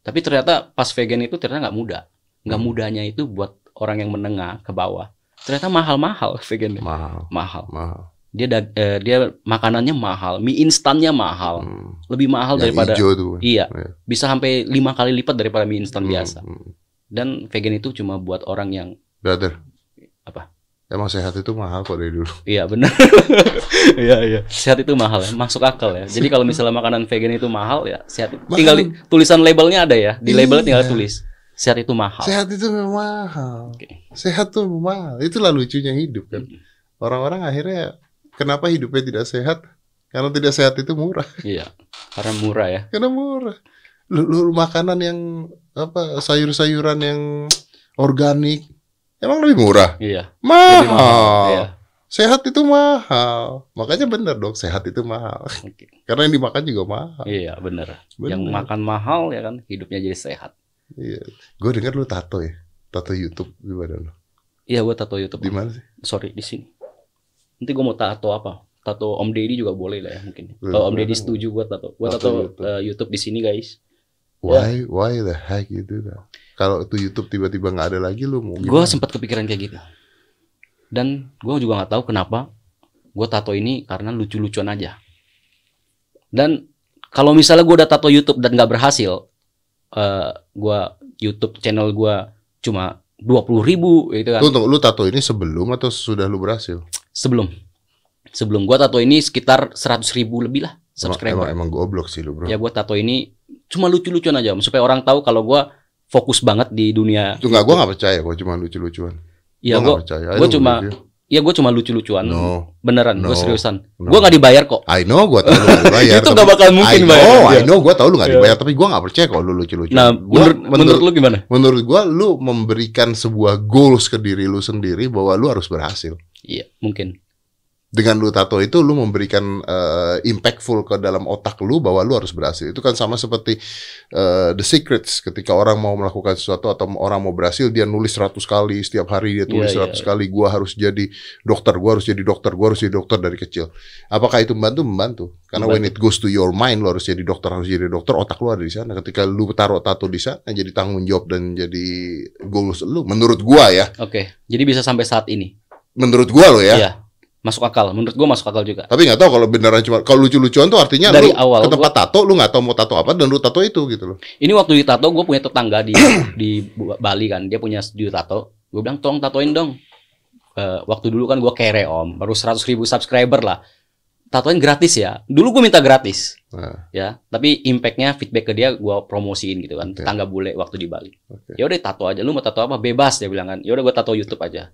Tapi ternyata pas vegan itu ternyata nggak mudah. Nggak Hmm. mudahnya itu buat orang yang menengah ke bawah. Ternyata mahal-mahal vegan. mahal Mahal. mahal Dia dag- eh, dia makanannya mahal, mie instannya mahal, Hmm. lebih mahal yang daripada hijau tuh iya, Iya. bisa sampai lima kali lipat daripada mie instan Hmm. biasa. Hmm. Dan vegan itu cuma buat orang yang brother Apa? emang sehat itu mahal kok dari dulu iya benar, iya iya sehat itu mahal ya, masuk akal ya. Jadi kalau misalnya makanan vegan itu mahal ya sehat. Mahal. Tinggal di- tulisan labelnya ada ya, di labelnya tinggal Iya. tulis sehat itu mahal. sehat itu mahal Oke. sehat tuh mahal itulah lucunya hidup kan orang-orang akhirnya kenapa hidupnya tidak sehat? Karena tidak sehat itu murah. Iya, karena murah ya. Karena murah. Lu, lu makanan yang apa sayur-sayuran yang organik emang lebih murah. Iya. Mahal. Lebih mahal. Iya. Sehat itu mahal. Makanya bener dong sehat itu mahal. Oke. Karena yang dimakan juga mahal. Iya benar. Bener. Yang makan mahal ya kan hidupnya jadi sehat. Iya. Gue dengar lu tato ya. Tato YouTube di badan lu. Iya, gua tato YouTube. Di mana sih? Sorry di sini. Nanti gua mau tato apa? Tato Om Deddy juga boleh lah ya mungkin. Kalau Om. Deddy setuju gua tato. Gua Tato tato, YouTube. eh, YouTube di sini guys. Why why the heck you do that? Kalau itu YouTube tiba-tiba nggak ada lagi lu mau Gua gimana? sempat kepikiran kayak gitu. Dan gua juga nggak tahu kenapa gua tato ini karena lucu-lucuan aja. Dan kalau misalnya gua udah tato YouTube dan nggak berhasil, eh, gua YouTube channel gua cuma dua puluh ribu gitu kan. Lu, tunggu, lu tato ini sebelum atau sudah lu berhasil? Sebelum sebelum gua tato ini sekitar seratus ribu lebih lah Emang, subscriber. emang, emang goblok sih lu bro. Ya gua tato ini cuma lucu-lucuan aja supaya orang tahu kalau gua fokus banget di dunia. Itu nggak, gue nggak percaya kok cuma lucu-lucuan. Ya Gua gua nggak percaya. gua Ayo, cuma- review. ya gua cuma lucu-lucuan. No, Beneran, No. gua seriusan. no. Gua nggak dibayar kok. I know, gue tahu lu nggak dibayar. Itu tapi- nggak bakal mungkin I know, bayar. I know, gue tahu lu nggak Iya. dibayar, tapi gue nggak percaya kalau lu lucu-lucuan. Nah, Gua- menurut, menurut lu gimana? menurut gua lu memberikan sebuah goals ke diri lu sendiri bahwa lu harus berhasil. Iya, mungkin. Dengan lu tato itu lu memberikan eh, impactful ke dalam otak lu bahwa lu harus berhasil. Itu kan sama seperti eh, The Secrets ketika orang mau melakukan sesuatu atau orang mau berhasil dia nulis 100 kali setiap hari dia tulis Iya, 100 iya. kali gua harus jadi dokter, gua harus jadi dokter, gua harus jadi dokter dari kecil. Apakah itu membantu? Membantu. Karena when it goes to your mind lu harus jadi dokter, harus jadi dokter, otak lu ada di sana. Ketika lu taruh tato di sana jadi tanggung jawab dan jadi goals lu menurut gua ya. Oke. Jadi bisa sampai saat ini. Menurut gua lo ya. Iya. Masuk akal. Menurut gua masuk akal juga. Tapi nggak tahu kalau beneran cuma kalau lucu-lucuan tuh artinya Dari lu awal ke tempat tato lu nggak tahu mau tato apa dan lu tato itu gitu loh. Ini waktu di tato gue punya tetangga di di Bali kan. Dia punya studio tato. Gue bilang tolong tatoin dong. Eh, waktu dulu kan gue kere om. Baru 100 ribu subscriber lah. Tatoin gratis ya. Dulu gue minta gratis. Nah, Ya. Tapi impactnya feedback ke dia gue promosiin gitu kan. Oke. Tetangga bule waktu di Bali. oke. Ya udah tato aja. Lu mau tato apa? Bebas dia bilang kan. Ya udah gue tato YouTube aja.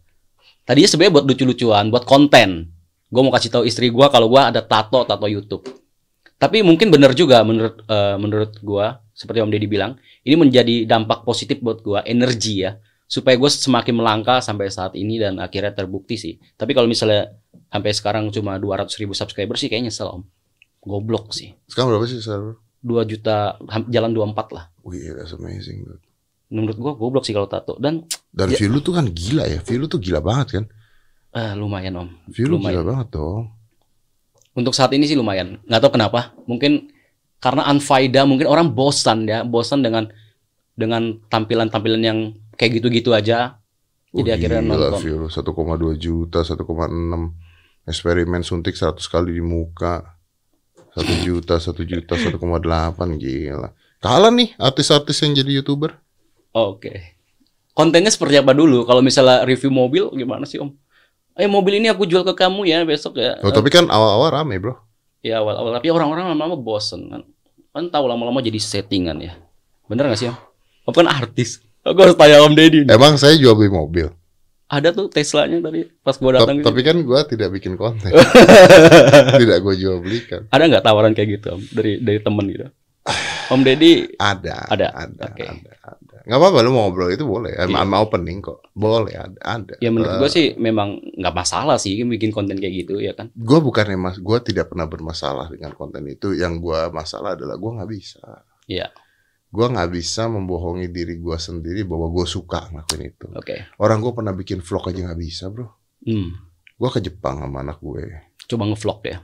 Tadinya sebenarnya buat lucu-lucuan, buat konten. Gue mau kasih tahu istri gue kalau gue ada tato tato YouTube. Tapi mungkin bener juga menurut eh, menurut gue seperti Om Deddy bilang, ini menjadi dampak positif buat gue, energi ya, supaya gue semakin melangkah sampai saat ini dan akhirnya terbukti sih. Tapi kalau misalnya sampai sekarang cuma 200 ribu subscriber sih kayaknya nyesel Om. Goblok sih. Sekarang berapa sih server? 2 juta, jalan 24 lah. Wih, that's amazing. dude. Menurut gue goblok sih kalau tato. Dan Dan Ya. view lu tuh kan gila ya. View lu tuh gila banget kan. eh, lumayan Om. View lu Lumayan. gila banget dong. untuk saat ini sih lumayan. Nggak tahu kenapa. Mungkin karena unfaida, mungkin orang bosan ya, bosan dengan dengan tampilan-tampilan yang kayak gitu-gitu aja. Jadi Oh, akhirnya gila nonton. view lu 1,2 juta, 1,6 eksperimen suntik 100 kali di muka. 1 juta, 1 juta, 1,8 gila. Kalah nih artis-artis yang jadi YouTuber. Oke. Kontennya seperti apa dulu? Kalau misalnya review mobil gimana sih Om? Eh mobil ini aku jual ke kamu ya besok ya. Oh, tapi kan awal-awal rame, Bro. Ya awal-awal. Tapi orang-orang lama-lama bosen kan. Kan tahu lama-lama jadi settingan ya. Bener gak sih Om? Om kan artis. Aku harus tanya Om Deddy. nih. Emang saya jual beli mobil. Ada tuh Teslanya tadi pas gua Ta- datang. gitu. tapi kan gua tidak bikin konten. tidak gua jual belikan. Ada nggak tawaran kayak gitu Om? dari dari temen gitu? Om Deddy Ada, Ada, ada, oke. ada, ada. Nggak apa-apa lu mau ngobrol itu boleh. I'm, Iya. I'm opening kok. Boleh, ada, ada. ya menurut Eh, gua sih memang nggak masalah sih bikin konten kayak gitu ya kan? Gua bukannya mas, gua tidak pernah bermasalah dengan konten itu. Yang gua masalah adalah gua nggak bisa. Iya. Gua nggak bisa membohongi diri gua sendiri bahwa gua suka ngelakuin itu. Oke. Orang gua pernah bikin vlog aja nggak bisa, bro. Hmm. Gua ke Jepang sama anak gue. Coba ngevlog ya.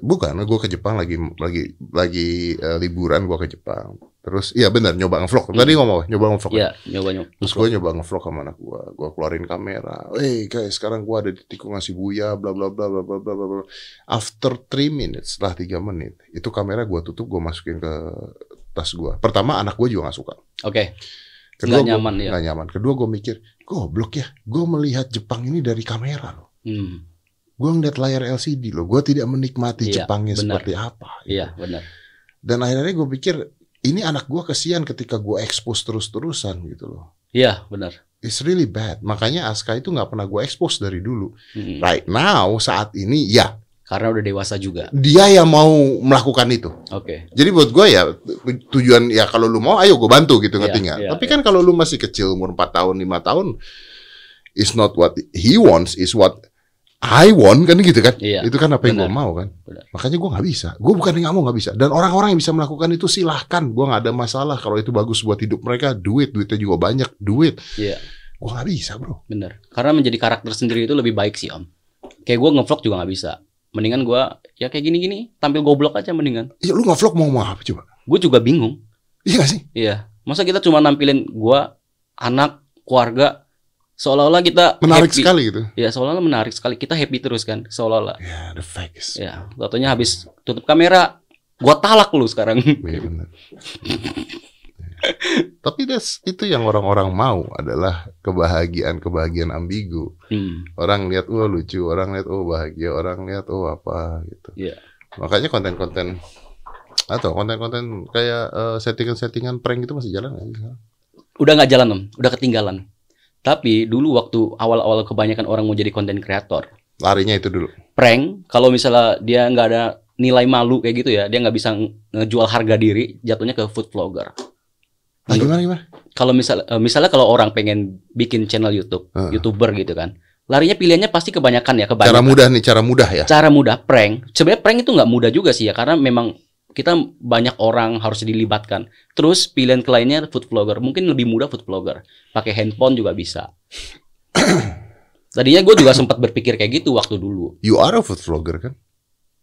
Bukan, gue ke Jepang lagi lagi lagi eh, liburan gue ke Jepang. Terus iya benar nyoba ngevlog. Tadi ngomong apa? nyoba ngevlog. Iya nyoba nyoba. Terus gue nyoba ngevlog sama anak gue. Gue keluarin kamera. Eh guys, sekarang gue ada di tikungan Shibuya, bla bla bla bla bla bla bla. bla. After 3 minutes, setelah tiga menit, itu kamera gue tutup, gue masukin ke tas gue. Pertama anak gue juga gak suka. Oke. Kedua Nggak gua- nyaman ya. nggak nyaman. Kedua gue mikir, goblok ya. Gue melihat Jepang ini dari kamera loh. Hmm. Gue ngeliat layar LCD loh. Gue tidak menikmati Iya, Jepangnya benar. seperti apa. Iya benar. Dan akhirnya gue pikir ini anak gue kesian ketika gue expose terus-terusan gitu loh. Iya benar. It's really bad. Makanya Aska itu nggak pernah gue expose dari dulu. Hmm. Right now saat ini ya Karena udah dewasa juga. dia yang mau melakukan itu. Oke. Jadi buat gue ya tujuan ya kalau lu mau ayo gue bantu gitu ngerti Iya, nggak? iya, Tapi kan kalau lu masih kecil umur 4 tahun 5 tahun is not what he wants is what I want kan gitu kan? Iya, itu kan apa yang gue mau kan? Benar. Makanya gue nggak bisa. Gue bukan yang nggak mau nggak bisa. Dan orang-orang yang bisa melakukan itu silahkan. Gue nggak ada masalah kalau itu bagus buat hidup mereka. Duit, duitnya juga banyak. Duit. Iya Gue nggak bisa bro. benar. Karena menjadi karakter sendiri itu lebih baik sih Om. Kayak gue ngevlog juga nggak bisa. Mendingan gue ya kayak gini-gini tampil goblok aja mendingan. Ya lu nggak vlog mau mau apa coba? Gue juga bingung. Iya gak sih? Iya. Masa kita cuma nampilin gua, anak, keluarga, seolah-olah kita Menarik happy. sekali gitu. Ya, seolah-olah menarik sekali. Kita happy terus kan, seolah-olah. Ya the facts. Ya, tentunya habis tutup kamera, gua talak lu sekarang. Iya benar. Tapi that's, itu yang orang-orang mau adalah kebahagiaan-kebahagiaan ambigu. Hmm. Orang lihat oh lucu, orang lihat oh bahagia, orang lihat oh apa gitu. Iya. Makanya konten-konten atau konten-konten kayak eh, settingan-settingan prank itu masih jalan nggak? Udah nggak jalan om, udah ketinggalan. Tapi dulu waktu awal-awal kebanyakan orang mau jadi konten kreator, Larinya itu dulu. prank kalau misalnya dia nggak ada nilai malu kayak gitu ya, dia nggak bisa ngejual harga diri, jatuhnya ke food vlogger. Nah, gimana gimana? Kalau misal eh, misalnya kalau orang pengen bikin channel YouTube, Heeh. youtuber gitu kan, larinya pilihannya pasti kebanyakan ya Cara kebanyakan. mudah nih, cara mudah ya. cara mudah prank. Sebenarnya prank itu nggak mudah juga sih ya karena memang kita banyak orang harus dilibatkan. Terus pilihan lainnya food vlogger, mungkin lebih mudah food vlogger. Pakai handphone juga bisa. Tadinya gue juga sempat berpikir kayak gitu waktu dulu. You are a food vlogger kan?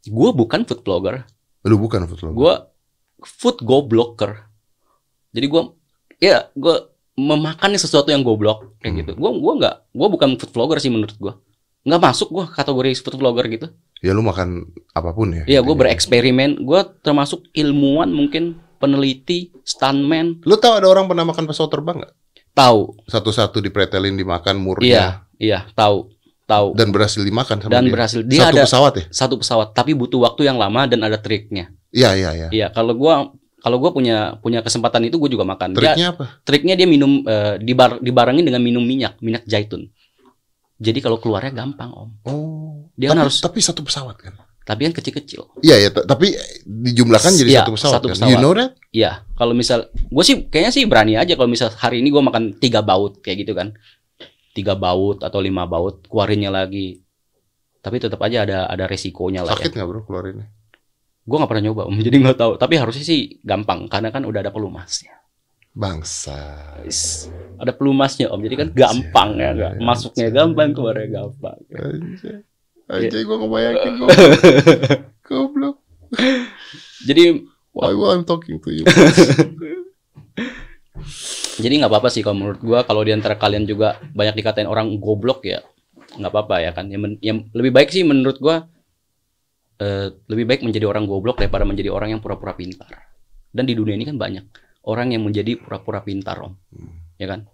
Gue bukan food vlogger, Lu bukan food vlogger. gue food goblocker. Jadi gue, ya gue memakannya sesuatu yang goblok kayak gitu. Gue gua nggak, gue bukan food vlogger sih menurut gue. Nggak masuk gue kategori food vlogger gitu. Ya lu makan apa pun ya. Iya, gue Intinya. bereksperimen. Gue termasuk ilmuwan mungkin, peneliti, stuntman. Lu tahu ada orang pernah makan pesawat terbang nggak? Tahu, Satu-satu dipretelin dimakan murnya iya, iya, tahu, tahu. dan berhasil dimakan sama Dan dia. berhasil. Dia Satu ada pesawat ya? satu pesawat, tapi butuh waktu yang lama dan ada triknya. Iya iya iya. Iya, kalau gua kalau gua punya punya kesempatan itu gue juga makan. Dia, Triknya apa? triknya dia minum eh, dibar, dibarengin dengan minum minyak, minyak zaitun. Jadi kalau keluarnya gampang om. Oh. Dia kan tapi, harus- tapi satu pesawat kan? Tapi kan kecil-kecil. Iya ya, tapi dijumlahkan jadi Iya, satu pesawat satu kan? pesawat. You know that? Iya, kalau misal gue sih kayaknya sih berani aja kalau misal hari ini gue makan tiga baut kayak gitu kan, tiga baut atau lima baut, keluarinnya lagi. Tapi tetap aja ada ada resikonya lah ya. Sakit nggak bro keluarinnya? Gue nggak pernah nyoba, om, jadi nggak tahu. Tapi harusnya sih gampang karena kan udah ada pelumasnya. Bangsa. Ada pelumasnya om, jadi kan gampang ya? Anjay, masuknya anjay. gampang, keluarnya gampang. Anjay. Iya. Anjay gue ngebayangin gue. Goblok. Jadi Why I'm talking to you? jadi nggak apa-apa sih kalau menurut gue kalau di antara kalian juga banyak dikatain orang goblok ya nggak apa-apa ya kan. Yang, yang lebih baik sih menurut gue eh, lebih baik menjadi orang goblok daripada menjadi orang yang pura-pura pintar. Dan di dunia ini kan banyak orang yang menjadi pura-pura pintar om, ya kan?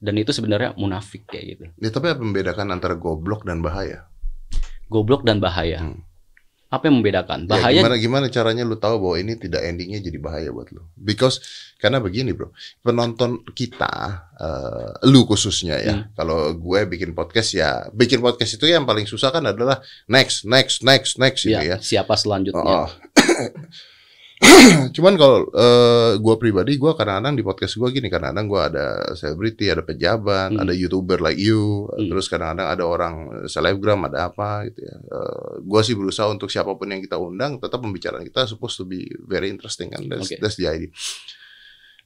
Dan itu sebenarnya munafik kayak gitu. ya, tapi apa membedakan antara goblok dan bahaya? Goblok dan bahaya. Hmm. Apa yang membedakan? Ya, Bahaya gimana gimana caranya lu tahu bahwa ini tidak endingnya jadi bahaya buat lu? Because karena begini bro, penonton kita, eh, lu khususnya ya. Hmm. Kalau gue bikin podcast ya, bikin podcast itu yang paling susah kan adalah next, next, next, next ya, gitu ya. siapa selanjutnya? Oh. Cuman kalau eh, gue pribadi, gue kadang-kadang di podcast gue gini, kadang-kadang gue ada selebriti, ada pejabat, Hmm. ada youtuber like you, Hmm. terus kadang-kadang ada orang eh, selebgram, ada apa gitu ya. gue sih berusaha untuk siapa pun yang kita undang, tetap pembicaraan kita supposed to be very interesting kan, that's, Oke. that's the idea.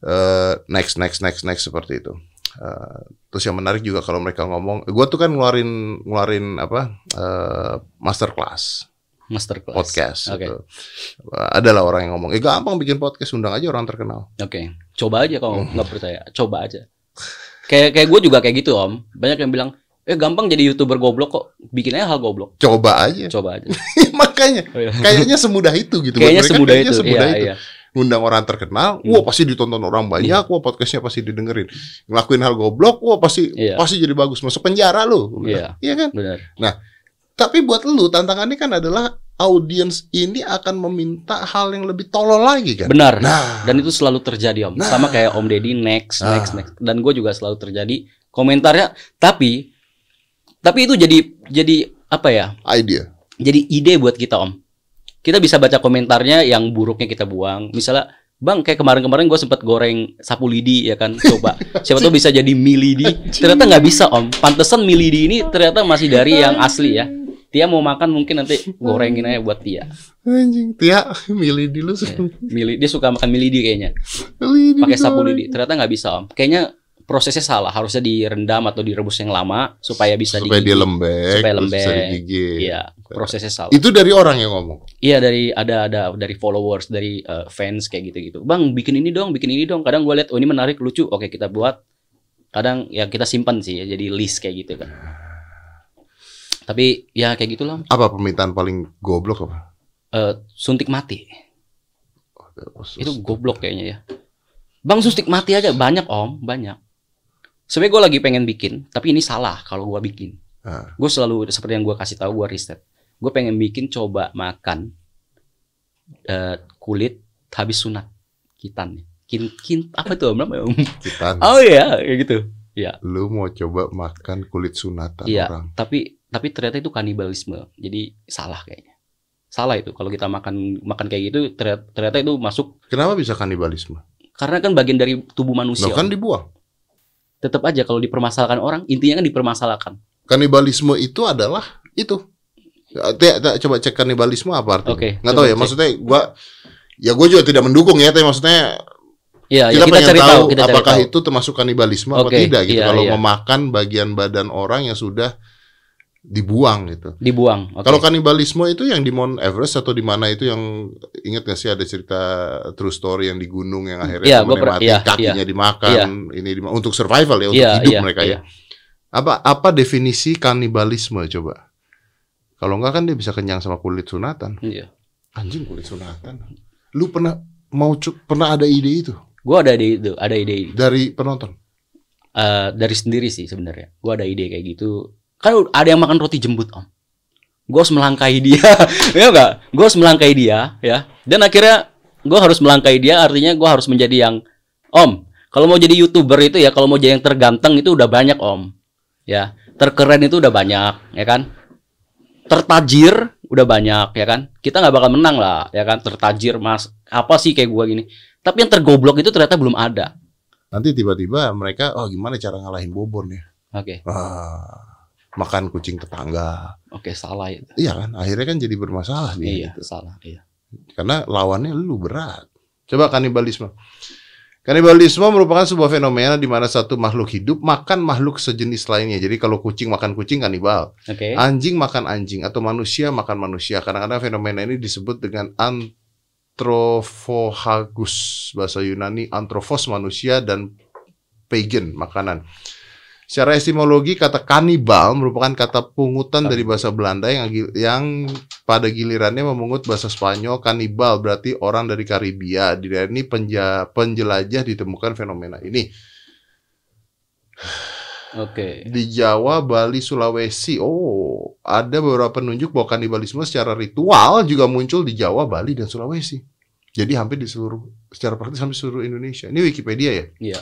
Eh, next, next, next, next seperti itu. Eh, terus yang menarik juga kalau mereka ngomong, gue tuh kan ngeluarin ngeluarin apa eh, masterclass Masterclass. podcast. Oke. gitu. Adalah orang yang ngomong, eh gampang bikin podcast, undang aja orang terkenal. Oke, coba aja kalau Hmm. nggak percaya, coba aja. Kayak kayak gue juga kayak gitu om. Banyak yang bilang, eh gampang jadi youtuber goblok kok, bikinnya hal goblok. Coba aja. Coba aja. Makanya Oh, iya. kayaknya semudah itu gitu. Kayaknya semudah kayaknya itu. semudah Iya, itu. iya. Undang orang terkenal, Hmm. wah pasti ditonton orang banyak, wah podcastnya pasti didengerin. Ngelakuin hal goblok, wah pasti Iya. pasti jadi bagus. Masuk penjara lu. Iya. Iya kan? Benar. Tapi buat lu tantangannya kan adalah audiens ini akan meminta hal yang lebih tolol lagi kan. Benar. Nah, Dan itu selalu terjadi om. Nah. Sama kayak Om Deddy next, Ah. next, next. Dan gue juga selalu terjadi komentarnya. Tapi, tapi itu jadi jadi apa ya? idea. Jadi ide buat kita om. Kita bisa baca komentarnya yang buruknya kita buang. Misalnya, bang kayak kemarin-kemarin gue sempet goreng sapu lidi ya kan. Coba, siapa tahu bisa jadi mie lidi. Ternyata nggak bisa om. Pantesan mie lidi ini ternyata masih dari yang asli ya. Dia mau makan mungkin nanti gorengin aja buat Tia. Anjing, Tia milih dulu Mili, dia suka makan mie lidi kayaknya. Milih pakai sapu lidi. Ternyata nggak bisa om. Kayaknya prosesnya salah. Harusnya direndam atau direbus yang lama supaya bisa supaya dia digigit. lembek, Supaya terus bisa lembek. digigit. Iya, prosesnya salah. Itu dari orang yang ngomong. Iya dari ada ada dari followers, dari eh, fans kayak gitu-gitu. Bang bikin ini dong, bikin ini dong. Kadang gue lihat oh ini menarik, lucu. Oke kita buat. Kadang ya kita simpan sih ya jadi list kayak gitu kan. Tapi ya kayak gitulah. Apa permintaan paling goblok apa? Eh, suntik mati. Khusus. Itu goblok kayaknya ya. Bang Sustik mati aja banyak om, banyak. Sebenarnya gue lagi pengen bikin, tapi ini salah kalau gue bikin. Ah. Gue selalu seperti yang gue kasih tahu gue riset. Gue pengen bikin coba makan eh, kulit habis sunat kitan. Kin, kin apa tuh om? Apa ya, Om? Kita, Oh iya, kayak gitu. lu mau coba makan kulit sunatan Iya. orang. Tapi tapi ternyata itu kanibalisme. Jadi salah kayaknya. Salah itu kalau kita makan makan kayak gitu ternyata, ternyata itu masuk Kenapa bisa kanibalisme? karena kan bagian dari tubuh manusia. Lo kan dibuang. Tetap aja kalau dipermasalahkan orang, intinya kan dipermasalahkan. Kanibalisme itu adalah itu. Ya, coba cek kanibalisme apa artinya? Oke, Nggak tahu ya, cek. maksudnya gua ya gue juga tidak mendukung ya, tapi maksudnya Iya, ya, kita, kita pengen cari tahu, tahu, kita cari apakah tahu. itu termasuk kanibalisme apa Oke, tidak gitu. iya, Kalau iya. memakan bagian badan orang yang sudah dibuang gitu. dibuang. Oke. Kalau kanibalisme itu yang di Mount Everest atau di mana itu yang ingat gak sih ada cerita true story yang di gunung yang akhirnya Iya, temennya gua mati, iya, kakinya dimakan, Iya. ini dima- untuk survival ya, untuk Iya, hidup iya, mereka iya. ya. Apa apa definisi kanibalisme coba? Kalau enggak kan dia bisa kenyang sama kulit sunatan. Iya. Anjing kulit sunatan. Lu pernah mau pernah ada ide itu Gua ada ide itu, ada ide dari penonton? eh, dari sendiri sih sebenarnya. Gua ada ide kayak gitu. Kan ada yang makan roti jembut, Om. Gue harus melangkahi dia, ya enggak? Gue harus melangkahi dia, ya. Dan akhirnya gue harus melangkahi dia, artinya gue harus menjadi yang Om. Kalau mau jadi youtuber itu ya, kalau mau jadi yang terganteng itu udah banyak Om, ya. Terkeren itu udah banyak, ya kan? Tertajir udah banyak, ya kan? Kita nggak bakal menang lah, ya kan? Tertajir mas, apa sih kayak gue gini? Tapi yang tergoblok itu ternyata belum ada. Nanti tiba-tiba mereka, oh gimana cara ngalahin Bobon ya? Oke, Ah, makan kucing tetangga. oke salah itu. Iya kan, akhirnya kan jadi bermasalah dia. Iya, gitu. salah. Iya. Karena lawannya lu berat. Coba kanibalisme. Kanibalisme merupakan sebuah fenomena di mana satu makhluk hidup makan makhluk sejenis lainnya. Jadi kalau kucing makan kucing kanibal, Oke. anjing makan anjing atau manusia makan manusia. Kadang-kadang fenomena ini disebut dengan anthropophagus bahasa Yunani anthropos manusia dan pagan makanan. Secara etimologi kata kanibal merupakan kata pungutan dari bahasa Belanda yang yang pada gilirannya memungut bahasa Spanyol kanibal berarti orang dari Karibia. Di daerah ini penja- penjelajah ditemukan fenomena ini. Oke. Di Jawa, Bali, Sulawesi, oh ada beberapa penunjuk bahwa kanibalisme secara ritual juga muncul di Jawa, Bali, dan Sulawesi. Jadi hampir di seluruh, secara praktis hampir seluruh Indonesia. Ini Wikipedia ya? Iya.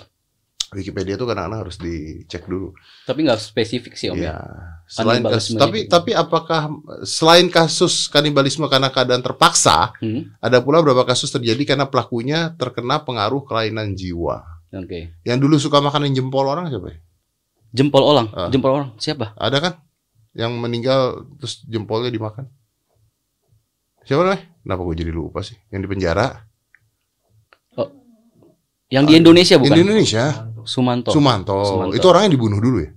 Wikipedia itu kadang-kadang harus dicek dulu. Tapi nggak spesifik sih om ya. Ya. Selain kasus, tapi itu. tapi apakah selain kasus kanibalisme karena keadaan terpaksa, Hmm? ada pula beberapa kasus terjadi karena pelakunya terkena pengaruh kelainan jiwa. Oke. Yang dulu suka makanin jempol orang siapa ya? Jempol orang. Ah. Jempol orang. Siapa? Ada kan? Yang meninggal terus jempolnya dimakan. Siapa namanya? Kenapa gue jadi lupa sih? Yang di penjara? Yang di Indonesia bukan? Di Indonesia. Sumanto. Sumanto. Sumanto. Itu orangnya dibunuh dulu ya?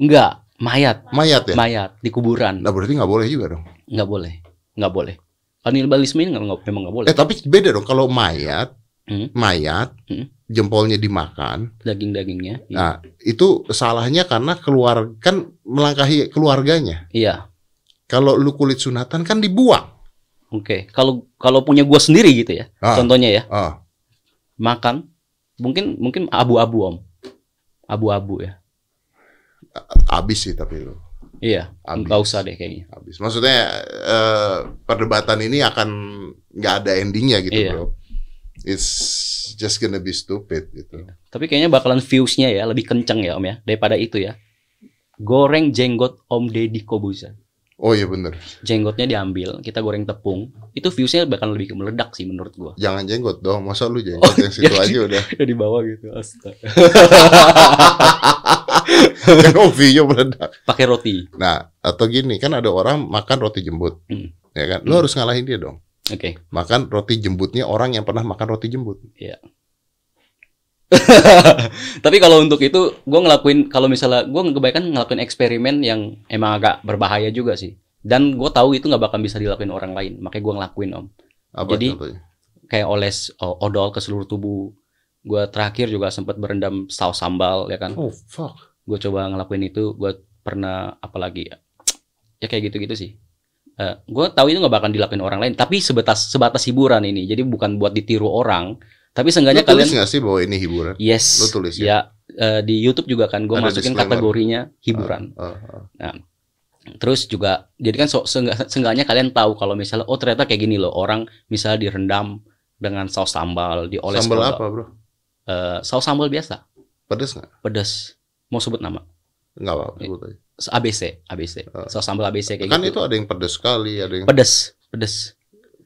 Enggak. Mayat. Mayat ya? Mayat di kuburan. Nah berarti nggak boleh juga dong. Nggak boleh. Nggak boleh. Kanibalisme ini nggak, memang nggak boleh. Eh tapi beda dong kalau mayat, Hmm. mayat, Hmm. jempolnya dimakan. Daging-dagingnya. Iya. Nah itu salahnya karena keluar kan melangkahi keluarganya. Iya. Kalau lu kulit sunatan kan dibuang. Oke. Kalau kalau punya gua sendiri gitu ya. Ah. Contohnya ya. Ah, Makan. Mungkin mungkin abu-abu om. Abu-abu ya. abis sih tapi lu. Iya. Abis. Nggak usah deh kayaknya. Habis. Maksudnya eh, perdebatan ini akan nggak ada endingnya gitu, Iya. bro. It's just gonna be stupid gitu. Tapi kayaknya bakalan viewsnya ya lebih kenceng ya om ya daripada itu ya. Goreng jenggot Om Deddy Kobuzer. Oh iya bener. Jenggotnya diambil, kita goreng tepung. Itu viewsnya bakal lebih meledak sih menurut gua. Jangan jenggot dong. Masa lu jenggot Oh, yang situ iya. aja udah. di bawah gitu. Astaga. kan OV-nya meledak. Pakai roti. Nah, atau gini, kan ada orang makan roti jembut. Hmm. Ya kan? Lu Hmm. harus ngalahin dia dong. Oke. Makan roti jembutnya orang yang pernah makan roti jembut. Tapi kalau untuk itu gua ngelakuin kalau misalnya gua kebanyakan ngelakuin eksperimen yang emang agak berbahaya juga sih. Dan gue tahu itu nggak bakal bisa dilakuin orang lain, makanya gua ngelakuin om. Apa Jadi- contohnya? Kayak oles odol ke seluruh tubuh. Gua terakhir juga sempat berendam saus sambal ya kan. Oh, fuck. gue coba ngelakuin itu gue pernah apalagi ya ya kayak gitu gitu sih gue tahu itu nggak bakal dilakuin orang lain tapi sebatas sebatas hiburan ini jadi bukan buat ditiru orang Tapi Lu seenggaknya tulis kalian nggak sih bahwa ini hiburan? yes. Lu tulis ya? ya eh, di YouTube juga kan gue masukin disclaimer. kategorinya hiburan. Ah, ah. Terus juga jadi kan so, seenggak- seenggaknya kalian tahu kalau misalnya oh ternyata kayak gini loh orang misalnya direndam dengan saus sambal, dioles Sambal kodok. apa bro? Eh, saus sambal biasa, Pedes nggak? pedas. Mau sebut nama? Nggak apa-apa. sebut aja. ABC, ABC. Ah. Saus sambal ABC kayak Kan gitu. itu ada yang pedes sekali, ada yang pedas, pedas.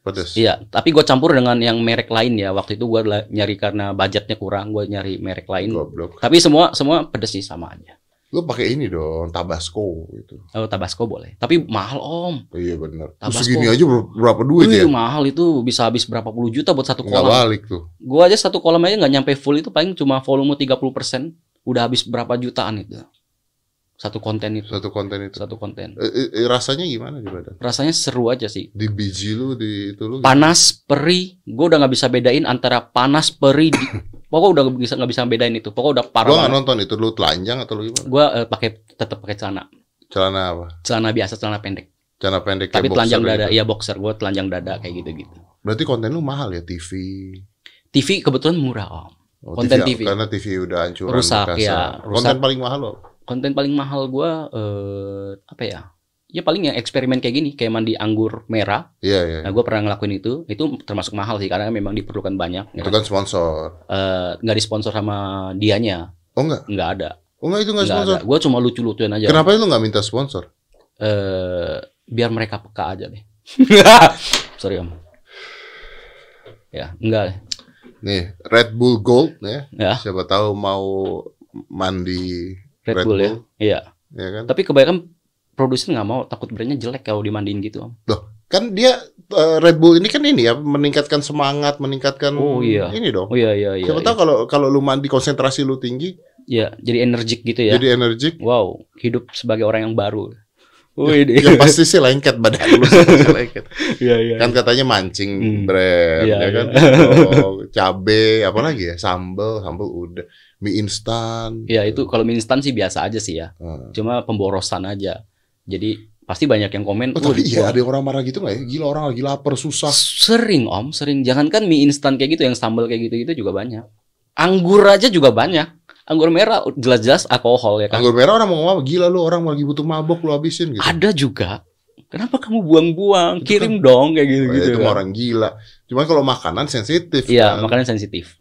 Pedes. Iya, tapi gue campur dengan yang merek lain ya. Waktu itu gue nyari karena budgetnya kurang, gue nyari merek lain. Goblok. Tapi semua semua pedes sih sama aja. Lu pakai ini dong, Tabasco gitu. Oh, Tabasco boleh. Tapi mahal om. Oh, iya benar. Tabasco. segini aja ber- berapa duit Wih, ya? mahal itu bisa habis berapa puluh juta buat satu Nggak kolam. balik tuh. Gua aja satu kolam aja nggak nyampe full itu paling cuma volume 30% udah habis berapa jutaan itu. Satu konten itu, Satu konten itu. satu konten. Eh, eh, rasanya gimana di badan? Rasanya seru aja sih. Di biji lu di itu lu. Panas, perih, gue udah nggak bisa bedain antara panas, perih. Di... Pokoknya udah nggak bisa nggak bisa bedain itu. Pokoknya udah parah nggak banget. nonton itu lu telanjang atau lu gimana? Gue pakai tetap pakai celana, Celana apa? celana biasa, celana pendek. Celana pendek Tapi telanjang dada, gitu. iya boxer. Gue telanjang dada kayak gitu-gitu. Berarti konten lu mahal ya TV. TV kebetulan murah om. Oh, Konten TV. Karena TV udah hancuran Rusak, ya, Konten rusak. paling mahal lo. Konten paling mahal gua eh apa ya? Ya paling yang eksperimen kayak gini, kayak mandi anggur merah. Iya iya. Nah, gua pernah ngelakuin itu. Itu termasuk mahal sih karena memang diperlukan banyak. ya Itu kan. sponsor. Eh, nggak disponsor sama dianya, Oh enggak? nggak ada. Oh enggak itu enggak Nggak sponsor. ada. Gua cuma lucu-lucuin aja. Kenapa lu nggak minta sponsor? Eh, biar mereka peka aja deh. Sorry om. Ya, enggak. Nih, Red Bull Gold ya. Ya. Siapa tahu mau mandi Red, Red Bull, ya. Bull. Iya. ya kan? Tapi kebanyakan produsen nggak mau, takut brandnya jelek kalau dimandiin gitu om. Kan dia eh, Red Bull ini kan ini ya meningkatkan semangat, meningkatkan Oh, iya. ini dong. Oh iya iya iya. Siapa iya. tahu kalau kalau lu mandi konsentrasi lu tinggi, Iya, jadi energik gitu ya. jadi energik. Wow, hidup sebagai orang yang baru. Wih, Ya pasti sih lengket badan lu lengket. Iya, iya. Kan katanya mancing Hmm. brand Iya, ya kan. Oh, cabe apa lagi ya? Sambel, sambel udah. Mie instan. Ya itu kalau mie instan sih biasa aja sih ya. Ah. Cuma pemborosan aja. Jadi pasti banyak yang komen. Oh, tapi "Wah, iya ada orang marah gitu nggak ya? Gila orang lagi lapar susah. Sering om, sering. Jangankan mie instan kayak gitu, yang sambal kayak gitu-gitu juga banyak. Anggur aja juga banyak. Anggur merah jelas-jelas alkohol ya kan. Anggur merah orang mau ngomong gila lu orang lagi butuh mabok lu habisin gitu. Ada juga. Kenapa kamu buang-buang? Kirim dong kayak Oh, ya, gitu-gitu. itu kan. orang gila. Cuman kalau makanan sensitif. Iya, kan. makanya sensitif.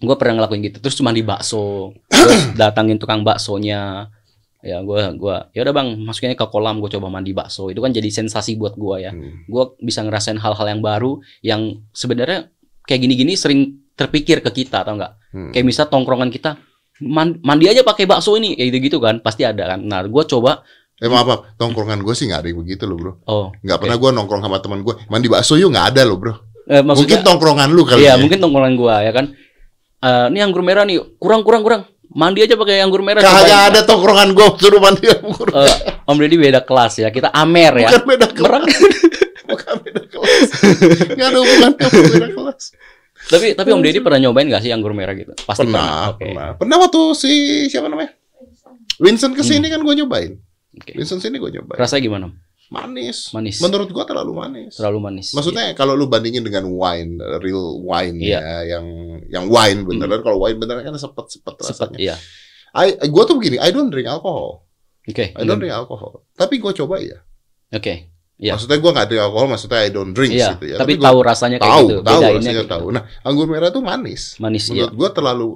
Gue pernah ngelakuin gitu. Terus cuma di bakso. Datangin tukang baksonya. Ya gue gua ya udah bang masukinnya ke kolam gue coba mandi bakso itu kan jadi sensasi buat gue ya Hmm. gue bisa ngerasain hal-hal yang baru yang sebenarnya kayak gini-gini sering terpikir ke kita tau nggak Hmm. kayak misal tongkrongan kita man- mandi aja pakai bakso ini kayak gitu-gitu kan pasti ada kan nah gue coba Eh maaf, maaf, tongkrongan gue sih nggak ada yang begitu loh bro. oh Nggak Oke. pernah gue nongkrong sama teman gue. Mandi bakso yuk nggak ada loh bro. eh, Mungkin tongkrongan lu kali iya ya. mungkin tongkrongan gue ya kan Eh, ini anggur merah nih kurang kurang kurang mandi aja pakai anggur merah Kagak cobain. ada tongkrongan gue suruh mandi anggur. Eh, Om Deddy beda kelas ya kita amer ya Bukan beda kelas. Merang. Bukan beda kelas. Nggak ada hubungan beda kelas. tapi tapi Om Deddy pernah nyobain gak sih anggur merah gitu pasti Pernah, Oke. pernah. Pernah waktu si siapa namanya? Vincent ke sini kan gue nyobain. Oke. Vincent sini gue nyobain. rasanya gimana Manis. manis Menurut gue terlalu manis. terlalu manis Maksudnya kalau lu bandingin dengan wine, real wine Iya. ya, yang yang wine beneran. Kalau wine beneran kan sepet-sepet rasanya. iya I, gue tuh begini, I don't drink alcohol. oke I don't drink alcohol. Tapi gue coba ya. oke Iya. Maksudnya gue nggak drink alkohol, maksudnya I don't drink iya gitu ya. tapi gua tahu rasanya kayak tahu, gitu tahu rasanya gitu. tahu. Nah, anggur merah tuh manis. manis ya Menurut gue terlalu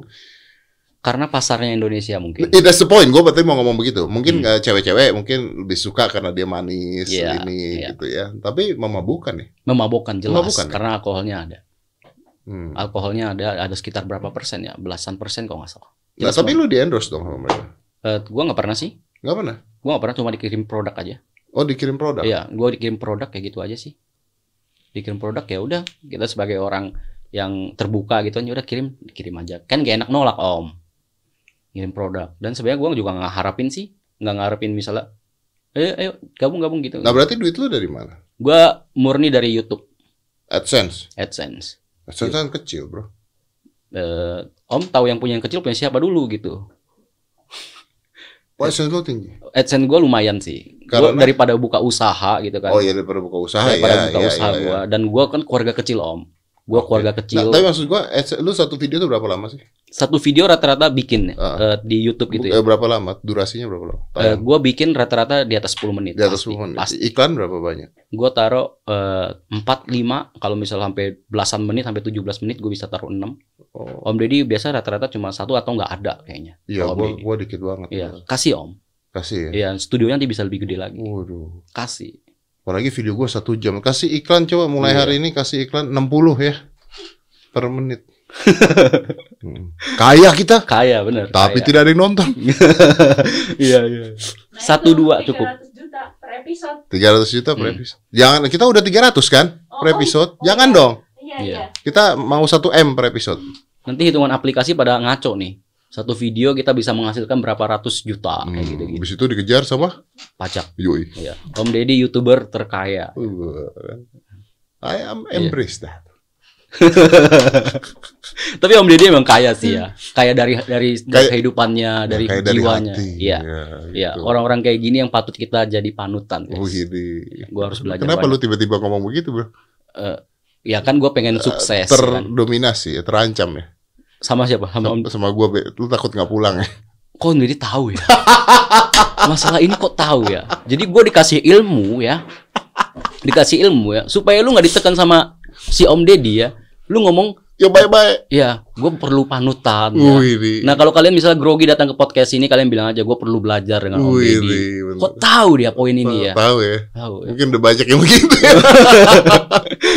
karena pasarnya Indonesia mungkin It that's the point. Gue berarti mau ngomong begitu. Mungkin Hmm. eh, cewek-cewek mungkin lebih suka karena dia manis Iya, ini iya. gitu ya. Tapi memabukkan nih. memabukkan jelas Memabukkan, ya? karena alkoholnya ada Hmm. alkoholnya ada ada sekitar berapa persen ya belasan persen kalau nggak salah Nah, Jelas tapi banget. lu di endorse dong sama mereka. Eh, gua nggak pernah sih Gak pernah. gua nggak pernah cuma dikirim produk aja Oh dikirim produk. Iya, gua dikirim produk kayak gitu aja sih. Dikirim produk ya udah, kita sebagai orang yang terbuka gitu ya udah kirim, dikirim aja. Kan gak enak nolak, Om. Kirim produk. Dan sebenarnya gua juga nggak harapin sih, nggak ngarepin misalnya ayo ayo gabung-gabung gitu. Nah berarti duit lu dari mana? Gua murni dari YouTube AdSense. AdSense. AdSense kan kecil bro. Eh, om tahu yang punya yang kecil punya siapa dulu gitu. Oh, AdSense lu tinggi. AdSense gua lumayan sih. Gua Karena? daripada buka usaha gitu kan. Oh iya daripada buka usaha daripada ya. buka ya, usaha ya, ya. gua dan gua kan keluarga kecil, Om. Gua Oke. keluarga Nah, kecil. tapi maksud gua, eh, lu satu video tuh berapa lama sih? Satu video rata-rata bikin Ah. eh, di YouTube gitu ya. eh, berapa lama? Durasinya berapa lama? Tayang? gua bikin rata-rata di atas 10 menit. di atas pasti, 10 menit. Pasti. Iklan berapa banyak? Gua taruh eh, 4 5 kalau misal sampai belasan menit sampai 17 menit gue bisa taruh 6. Oh, Om Deddy biasa rata-rata cuma satu atau nggak ada kayaknya. iya, gua dikit banget. Iya, kasih Om. Kasih ya. Iya, studionya nanti bisa lebih gede lagi. Waduh. Kasih. Apalagi video gua satu jam. Kasih iklan coba mulai Iya. hari ini kasih iklan 60 ya per menit. Hmm. Kaya kita, Kaya bener. tapi kaya. tidak ada yang nonton. Iya, iya. Nah, Satu, dua, cukup. 300 juta per episode. 300 juta per Hmm. episode. Jangan kita udah 300 kan Oh, per episode. oh, Jangan iya. dong. Iya, Iya. iya. Kita mau 1 M per episode. Nanti hitungan aplikasi pada ngaco nih. Satu video kita bisa menghasilkan berapa ratus juta kayak Hmm, gitu-gitu. Habis itu dikejar sama Pajak. Yoi. Iya. Om Deddy YouTuber terkaya. Uh, I am Iya. embrace that. Tapi Om Deddy emang kaya sih ya. Kaya dari dari, dari Kayak- kehidupannya, dari Kayak jiwanya. hati. Iya. Ya, Iya, gitu. orang-orang kayak gini yang patut kita jadi panutan. guys. Oh, gini. Gua harus belajar Kenapa banyak. lu tiba-tiba ngomong begitu, Bro? Ya kan gue pengen sukses kan. Terdominasi, ya, terancam ya. Sama siapa? Sama Om. Sama, sama gua, Be. lu takut nggak pulang ya? Kok Deddy tahu ya? Masalah ini kok tahu ya? Jadi gue dikasih ilmu ya, dikasih ilmu ya, supaya lu nggak ditekan sama si Om Deddy ya. Lu ngomong, Ya bye-bye. ya gue perlu panutan. Ya. Wih. Nah kalau kalian misalnya grogi datang ke podcast ini, kalian bilang aja gue perlu belajar dengan Om Deddy. Kok tahu dia poin ini ya? Tahu ya. Tahu ya. Mungkin udah banyak yang begitu ya.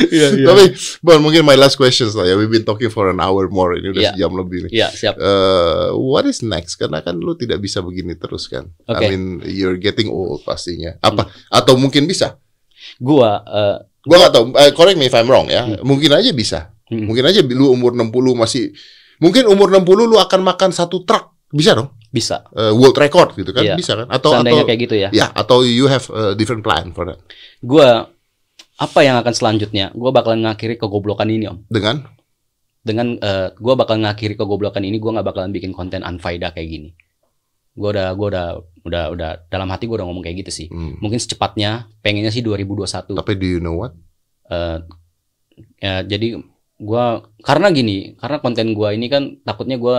Iya, Tapi, Bon, mungkin my last questions lah ya. We've been talking for an hour more. Ini udah Iya. sejam lebih nih. Iya siap. Eh, what is next? Karena kan lu tidak bisa begini terus kan. Oke. I mean, you're getting old pastinya. Apa? Atau mungkin bisa? Gua eh, Gua nggak tahu. Eh, correct me if I'm wrong ya. Mungkin aja bisa. Hmm. Mungkin aja lu umur 60 masih mungkin umur 60 lu akan makan satu truk. Bisa dong? bisa. Eh, world record gitu kan? Iya. Bisa kan? Atau Seandainya atau kayak gitu ya. ya, atau you have a different plan for that. Gua apa yang akan selanjutnya? Gua bakalan ngakhiri kegoblokan ini Om. Dengan dengan eh gue bakal ngakhiri kegoblokan ini gue nggak bakalan bikin konten unfaedah kayak gini gue udah gue udah udah udah dalam hati gue udah ngomong kayak gitu sih hmm, mungkin secepatnya pengennya sih 2021 tapi do you know what? Eh, ya, jadi gue karena gini karena konten gue ini kan takutnya gue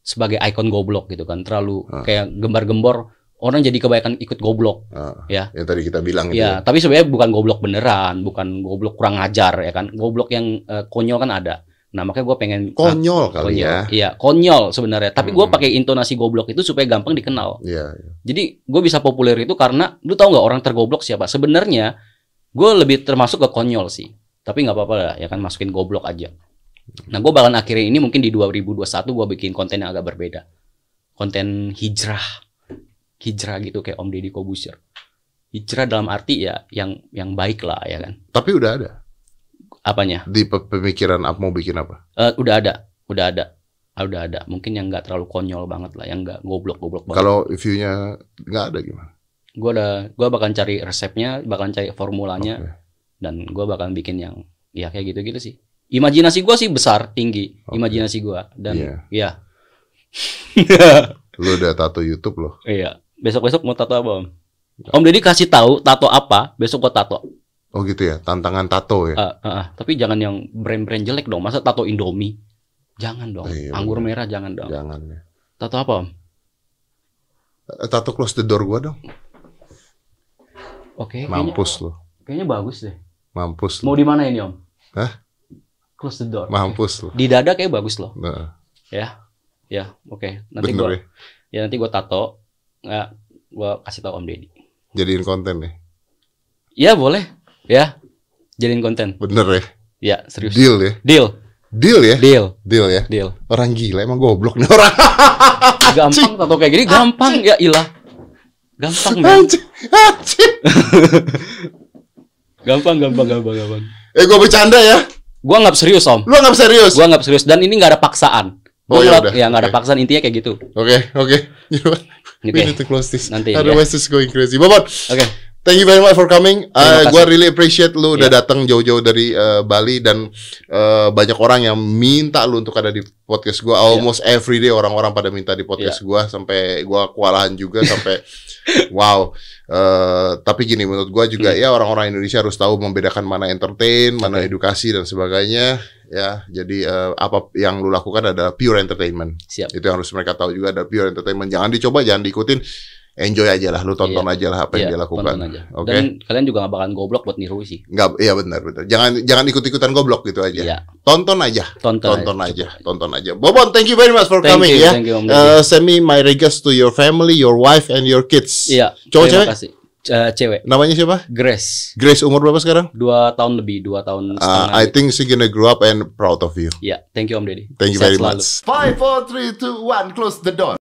sebagai ikon goblok gitu kan terlalu Ah. kayak gembar-gembor orang jadi kebanyakan ikut goblok Ah, Ya. Yang tadi kita bilang itu. ya tapi sebenarnya bukan goblok beneran bukan goblok kurang ajar ya kan goblok yang eh, konyol kan ada nah makanya gue pengen Konyol kali konyol. ya. Iya, konyol sebenarnya. Tapi gue Hmm. pakai intonasi goblok itu supaya gampang dikenal. Iya. Jadi gue bisa populer itu karena lu tahu nggak orang tergoblok siapa? Sebenarnya gue lebih termasuk ke konyol sih. Tapi nggak apa-apa lah, ya kan masukin goblok aja. Nah, gue bakalan akhirin ini mungkin di 2021 gue bikin konten yang agak berbeda. Konten hijrah. Hijrah gitu kayak Om Deddy Kobusier. Hijrah dalam arti ya yang yang baik lah ya kan. Tapi udah ada Apanya? di pe- pemikiran apa mau bikin apa? Eh, udah ada, udah ada. Ah, udah ada. Mungkin yang nggak terlalu konyol banget lah, yang nggak goblok-goblok banget. Kalau view-nya nggak ada gimana? Gue udah, gua bakalan cari resepnya, bakalan cari formulanya, Oke. Dan gue bakalan bikin yang ya kayak gitu-gitu sih. Imajinasi gue sih besar, tinggi. Oke. Imajinasi gue dan Iya. ya, Lu udah tato YouTube loh. iya. Besok-besok mau tato apa om? Om Deddy kasih tahu tato apa, besok gue tato. Oh gitu ya, tantangan tato ya. Ah, ah, ah. Tapi jangan yang brand-brand jelek dong. Masa tato Indomie? Jangan dong. Iya, Anggur merah jangan dong. Jangan ya. Tato apa om? Eh, Tato close the door gua dong. Oke. kayaknya, Mampus lu. kayaknya bagus deh. Mampus lu. Mau di mana ini om? Hah? Close the door. Mampus lu. Di dada kayak bagus loh. Nah, Ya, ya, oke. Nanti bener gua, ya. ya nanti gua tato. Nggak, gua kasih tahu Om Deddy. Jadiin konten nih. Ya boleh, ya. Jadiin konten. Bener ya. Ya serius. Deal ya. Deal, Deal ya. deal, Deal ya. deal. Orang gila emang goblok nih orang. Gampang tato kayak gini, gampang ya ilah. Gampang men. Gampang, gampang, gampang, gampang. Eh gua bercanda ya. Gua nggak serius Om. Lu anggap serius? Gua nggak serius dan ini nggak ada paksaan. Oh, Gua ya ngeliat- udah. ya nggak ada Oke. paksaan intinya kayak gitu. Oke, oke. You know what? Oke, We need to close this. Nanti ya. Otherwise it's going crazy. Bobot. oke. Thank you very much for coming. Uh, kasih. really appreciate lu udah Iya. datang jauh-jauh dari uh, Bali dan uh, banyak orang yang minta lu untuk ada di podcast gua. Iya. Almost every day orang-orang pada minta di podcast gua sampai gua kewalahan juga sampai wow. Uh, tapi gini menurut gua juga Hmm. ya orang-orang Indonesia harus tahu membedakan mana entertain, mana Oke. edukasi dan sebagainya. Ya, jadi uh, apa yang lu lakukan adalah pure entertainment. Siap. Itu yang harus mereka tahu juga ada pure entertainment. Jangan dicoba, jangan diikutin. Enjoy aja lah, lu tonton aja lah apa yang Iya, dia lakukan. aja. Oke. Dan kalian juga gak bakalan goblok buat niru sih. Nggak, iya benar benar. Jangan jangan ikut-ikutan goblok gitu aja. Iya, Tonton aja, tonton, tonton aja, cukup tonton aja. Bobon, thank you very much for Thank coming you, ya. thank you, Om. Uh, send me my regards to your family, your wife and your kids. Iya. Cowok terima cewek? kasih. Eh, cewek. Namanya siapa? Grace. Grace umur berapa sekarang? Dua tahun lebih, dua tahun Uh, setengah. I think she gonna grow up and proud of you. Iya, thank you Om Deddy. Thank you Sehat very selalu. much. Five, four, three, two, one. Close the door.